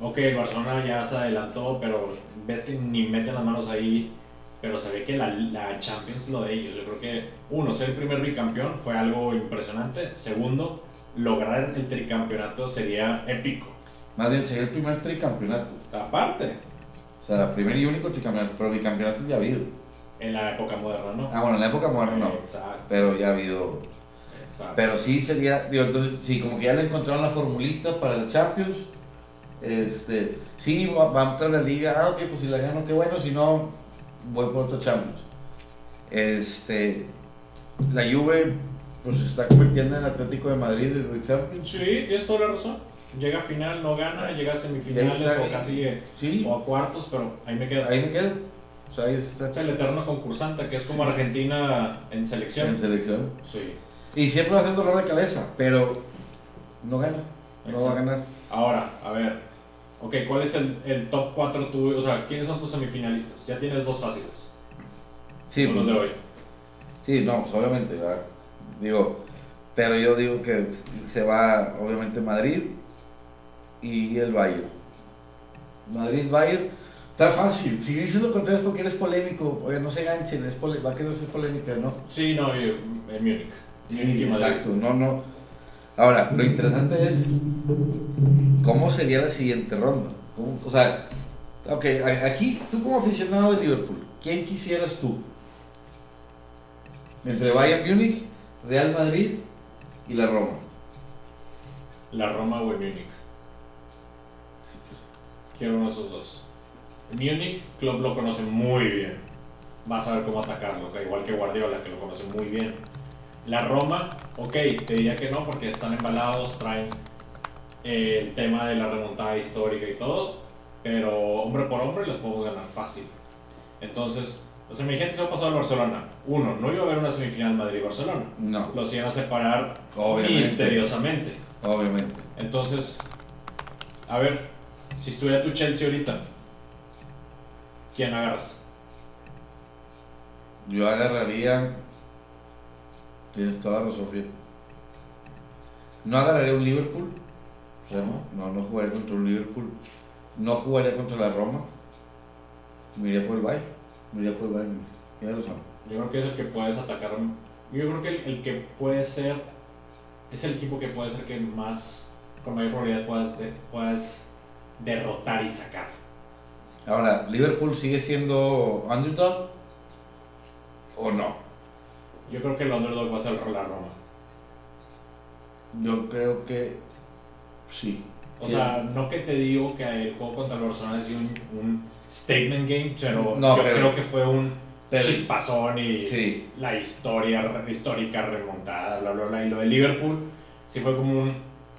Ok, el Barcelona ya se adelantó, pero ves que ni meten las manos ahí. Pero se ve que la, la Champions lo de ellos. Yo creo que, uno, ser el primer bicampeón fue algo impresionante. Segundo, lograr el tricampeonato sería épico. Más bien sería el primer tricampeonato. Aparte, O sea, primer y único tricampeonato, pero bicampeonatos ya ha habido. en la época moderna, ¿no? Ah, bueno, en la época moderna no, Exacto, pero ya ha habido. exacto. Pero sí sería, digo, entonces, sí, como que ya le encontraron la formulita para el Champions. Este, sí, va, va a entrar la liga, ah, ok, pues si la gano, qué bueno, si no, voy por otro Champions. Este, la Juve, pues se está convirtiendo en el Atlético de Madrid de Champions. Sí, tienes toda la razón. Llega a final, no gana, llega a semifinales o casi eh, Sí, o a cuartos, pero ahí me queda. ahí me quedo. O sea, ahí está Es el eterno concursante, que es como Sí. Argentina en en selección. selección. Sí. Y siempre va a ser dolor de cabeza, pero no gana, no va a ganar. Ahora, a ver. Ok, ¿cuál es el, el top 4 tuyo? O sea, ¿quiénes son tus semifinalistas? Ya tienes dos fáciles. Sí, son los de hoy. sí, no, pues obviamente, ¿verdad? Digo, pero yo digo que se va, obviamente, Madrid y el Bayern. Madrid-Bayern, está fácil. Si dices lo contrario es porque eres polémico, oye, no se ganchen, es va a querer ser polémica, ¿no? Sí, no, yo- en Múnich. Múnich Sí, Madrid. exacto, no, no. Ahora, lo interesante es cómo sería la siguiente ronda. ¿Cómo- o sea, aquí, tú como aficionado de Liverpool, ¿quién quisieras tú? Entre Bayern Múnich, Real Madrid y la Roma. La Roma o el Múnich. Quiero uno de esos dos. Múnich, Klopp lo conoce muy bien. Vas a ver cómo atacarlo, igual que Guardiola, que lo conoce muy bien. La Roma, ok, te diría que no, porque están embalados, traen eh, el tema de la remontada histórica y todo, pero hombre por hombre los podemos ganar fácil. Entonces, los emergentes se va a pasar al Barcelona. Uno, no iba a haber una semifinal Madrid-Barcelona. No, Los iban a separar obviamente. misteriosamente. Obviamente. Entonces, a ver, si estuviera tu Chelsea ahorita, ¿quién agarras? Yo agarraría. Tienes toda la razón, fíjate. No agarraría un Liverpool. O sea, no, no jugaría contra un Liverpool. No jugaría contra la Roma. Me iría por el Bayern. Me iría por el Bayern. Ya lo saben. Yo creo que es el que puedes atacar. Yo creo que el, el que puede ser. Es el equipo que puede ser que más. Con mayor probabilidad puedas, de- puedas derrotar y sacar. Ahora, ¿Liverpool sigue siendo underdog? ¿O no? Yo creo que el underdog va a ser la Roma. Yo creo que sí. O Sí. sea, no que te digo que el juego contra el Barcelona ha sido un, un statement game, pero No, yo pero- creo que fue un Pero- chispazón y Sí. la historia histórica remontada, bla, bla, bla. Y lo de Liverpool sí fue como un,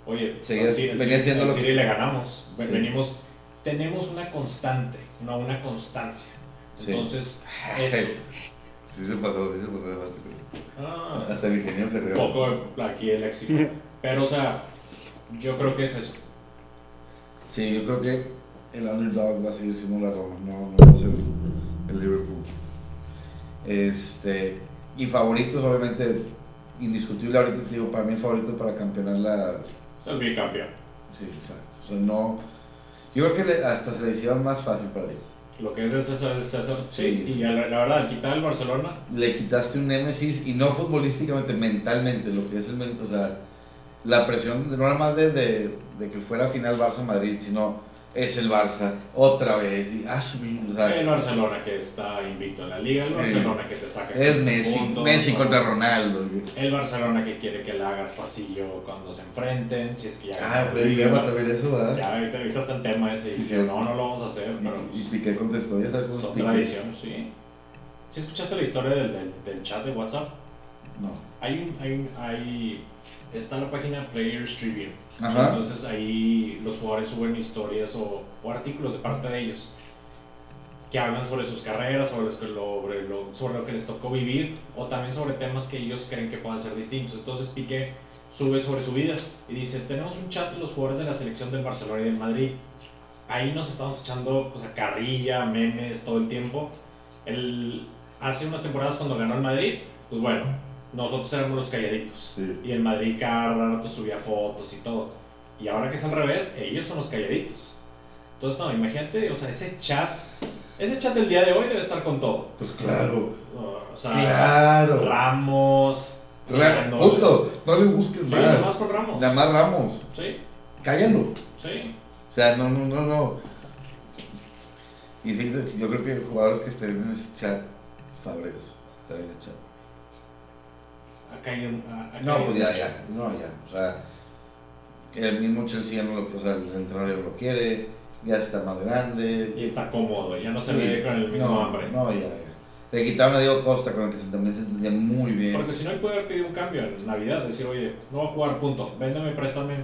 oye, City- el venía siendo lo que- le ganamos, Sí. venimos, tenemos una constante, no una constancia. Sí. Entonces, eso. Sí se pasó, sí se pasó. Ah, Hasta el ingeniero se un rió. poco aquí el léxico. Pero, o sea, yo creo que es eso. Sí, yo creo que el underdog va a seguir siendo la Roma, no, no va a ser el Liverpool. Este, y favoritos, obviamente, indiscutible ahorita, te digo, para mí favorito para campeonar la... Es el bicampeón. Sí, exacto. O sea, no... Yo creo que le- hasta se le hicieron más fácil para ellos. Lo que es el César es César. Sí, Sí. y la, la verdad, al quitar el Barcelona, Le quitaste un némesis, y no futbolísticamente, mentalmente, lo que es el... O sea, la presión, no nada más de, de, de que fuera final Barça-Madrid, sino es el Barça, otra vez, y... Ah, o sea, el Barcelona que está invicto en la liga, el Barcelona que te saca Es 15 Messi, puntos, Messi ¿no? contra Ronaldo. El Barcelona que quiere que le hagas pasillo cuando se enfrenten, si es que ya Ah, pues liga. llama también eso, ¿verdad? Ya ahorita, ahorita está el tema ese y Sí, sí. no, no lo vamos a hacer, pero Y, y Piqué contestó, ya sabes son Piqué. tradiciones, sí. ¿Sí escuchaste la historia del, del, del chat de WhatsApp? No. Hay un, hay hay, está la página Players Tribune. Ajá. Entonces ahí los jugadores suben historias o, o artículos de parte de ellos que hablan sobre sus carreras, sobre, lo, sobre lo que les tocó vivir o también sobre temas que ellos creen que puedan ser distintos. Entonces Piqué sube sobre su vida y dice, tenemos un chat de los jugadores de la selección del Barcelona y del Madrid. Ahí nos estamos echando o sea, carrilla, memes todo el tiempo. El, hace unas temporadas cuando ganó el Madrid, pues bueno, nosotros éramos los calladitos. Sí. Y el Madrid cada rato subía fotos y todo. Y ahora que es al revés, ellos son los calladitos. Entonces, no, imagínate, o sea, ese chat, ese chat del día de hoy debe estar con todo. Pues claro. O sea, Claro. Ramos. Ra- tirándole. Punto. No le busques Sí, nada más con Ramos. Nada más Ramos. Sí, Cállalo. sí. O sea, no, no, no, no. Y fíjate, yo creo que jugadores que estén en ese chat, Fabregas, está en ese chat. Ha caído. ha- ha No, caído pues ya, mucho. ya. No, ya. O sea, el mismo Chelsea ya no lo, o sea, el entrenador lo quiere, ya está más grande. Y está cómodo, ya no se Sí. ve con el mismo no, hambre. No, ya, ya. Le quitaron a Diego Costa con el que se- también se entendía muy bien. Porque si no, él puede haber pedido un cambio en Navidad. Decir, oye, no voy a jugar, punto. Véndame, préstame.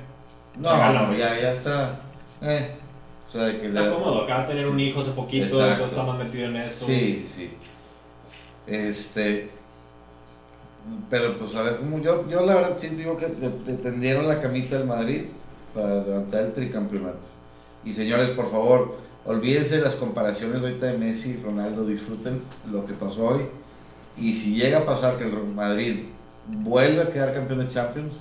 No, no, ya, ya está. Eh. O sea, de que Está le- cómodo, acaba de tener un hijo hace poquito, entonces está más metido en eso. Sí, sí, sí. Este. Pero pues a ver, como yo, yo la verdad sí digo que le, tendieron la camita al Madrid para levantar el tricampeonato. Y señores, por favor, olvídense de las comparaciones ahorita de Messi y Ronaldo, disfruten lo que pasó hoy. Y si llega a pasar que el Madrid vuelve a quedar campeón de Champions,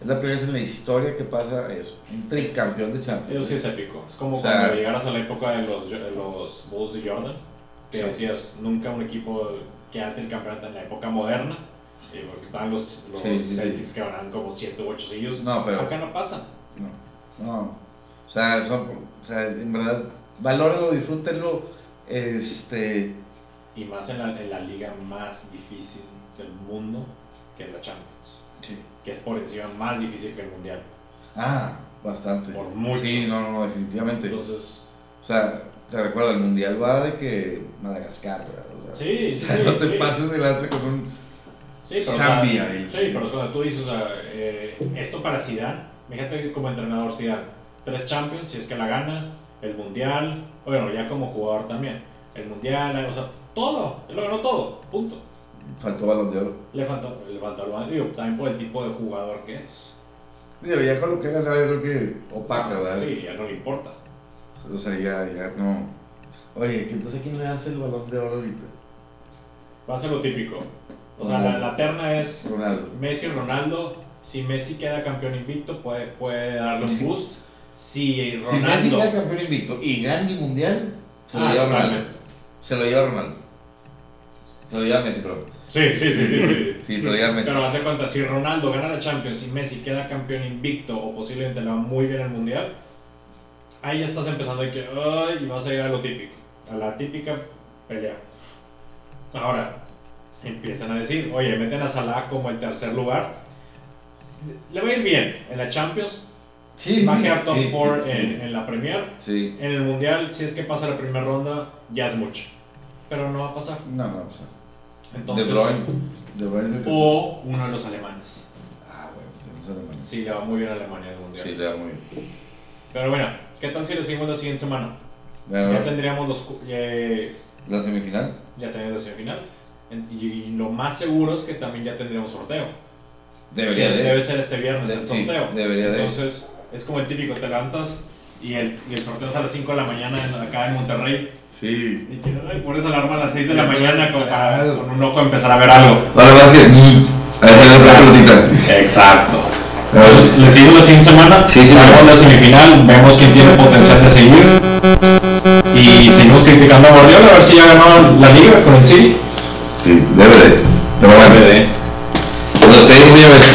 es la primera vez en la historia que pasa eso, un tricampeón de Champions. Eso sí es épico. Es como O sea- cuando llegaras a la época de los, de los Bulls de Jordan, que Sí. decías, nunca un equipo que ante el campeonato en la época moderna, eh, porque estaban los, los Sí, sí, sí. Celtics que ganaban como 7 u 8 sellos. No, pero Acá no pasa. No, no. O sea, son, o sea, en verdad, valórenlo, disfrútenlo. Este, Y más en la, en la liga más difícil del mundo, que es la Champions. sí. Que es por encima más difícil que el Mundial. Ah, bastante. Por mucho. Sí, no, no, definitivamente. Entonces, O sea, te recuerdo, el mundial va de que Madagascar, ¿verdad? O sea, sí, o sí. no te sí. pases de lance con un Sí, pero, Zambia. o sea, y- sí, pero es cuando tú dices, o sea, eh, esto para Zidane, fíjate que como entrenador Zidane, tres Champions, si es que la gana, el Mundial, bueno, ya como jugador también, el Mundial, o sea, todo, él lo ganó todo, punto. Faltó balón de oro. Le faltó, le faltó el balón, digo, también por el tipo de jugador que es. Digo, ya con lo que ganaba, yo creo que opaca, ¿verdad? Sí, ya no le importa. O sea, ya, ya no. Oye, entonces ¿quién le hace el balón de oro ahorita? Va a ser lo típico. O sea, Ronaldo. la, la terna es Ronaldo. Messi y Ronaldo. Si Messi queda campeón invicto, puede, puede darle un boost. Si Si Messi Ronaldo... queda campeón invicto y gana el mundial, se lo Ah, lleva Ronaldo. totalmente. Se lo lleva Ronaldo. Se lo lleva Messi, pero. Sí, sí, sí, sí. sí. Sí, se lo lleva Messi. Pero haz de cuenta, si Ronaldo gana la Champions y Messi queda campeón invicto o posiblemente le va muy bien el Mundial, ahí ya estás empezando de que, ay, y vas a ir a lo típico, a la típica pelea. Ahora, empiezan a decir, oye, meten a Salah como el tercer lugar. Le va a ir bien en la Champions, Sí, va a sí, quedar top sí, 4 sí, en, en la Premier. Sí. En el Mundial, si es que pasa la primera ronda, ya es mucho. Pero no va a pasar. No, no, pues. Entonces, de Bruyne. De Bruyne o uno de los alemanes. Ah, bueno, tenemos a Alemania. Sí, le va muy bien a Alemania en el Mundial. Sí, le da muy bien. Pero bueno, ¿qué tal si le seguimos la siguiente semana? Bueno, Ya tendríamos los. eh, la semifinal. ya tenemos la semifinal. Y, y lo más seguro es que también ya tendríamos sorteo. Debería de. Debe ser este viernes De- el sí, sorteo. debería de. Entonces, es como el típico: te levantas y el, y el sorteo es a las 5 de la mañana en- acá en Monterrey. Sí. Y que, ay, pones alarma a las 6 de la mañana con, para- con un ojo empezar a ver algo. Ahora vas que. Ahí está la pelotita. Exacto. Entonces, le seguimos la siguiente semana. Sí, sí, Vemos sí. la semifinal, vemos quién tiene potencial de seguir. Y seguimos criticando a Guardiola a ver si ya ganó la liga con el City. Sí, bueno. Debe de. Nos despedimos, ya ves.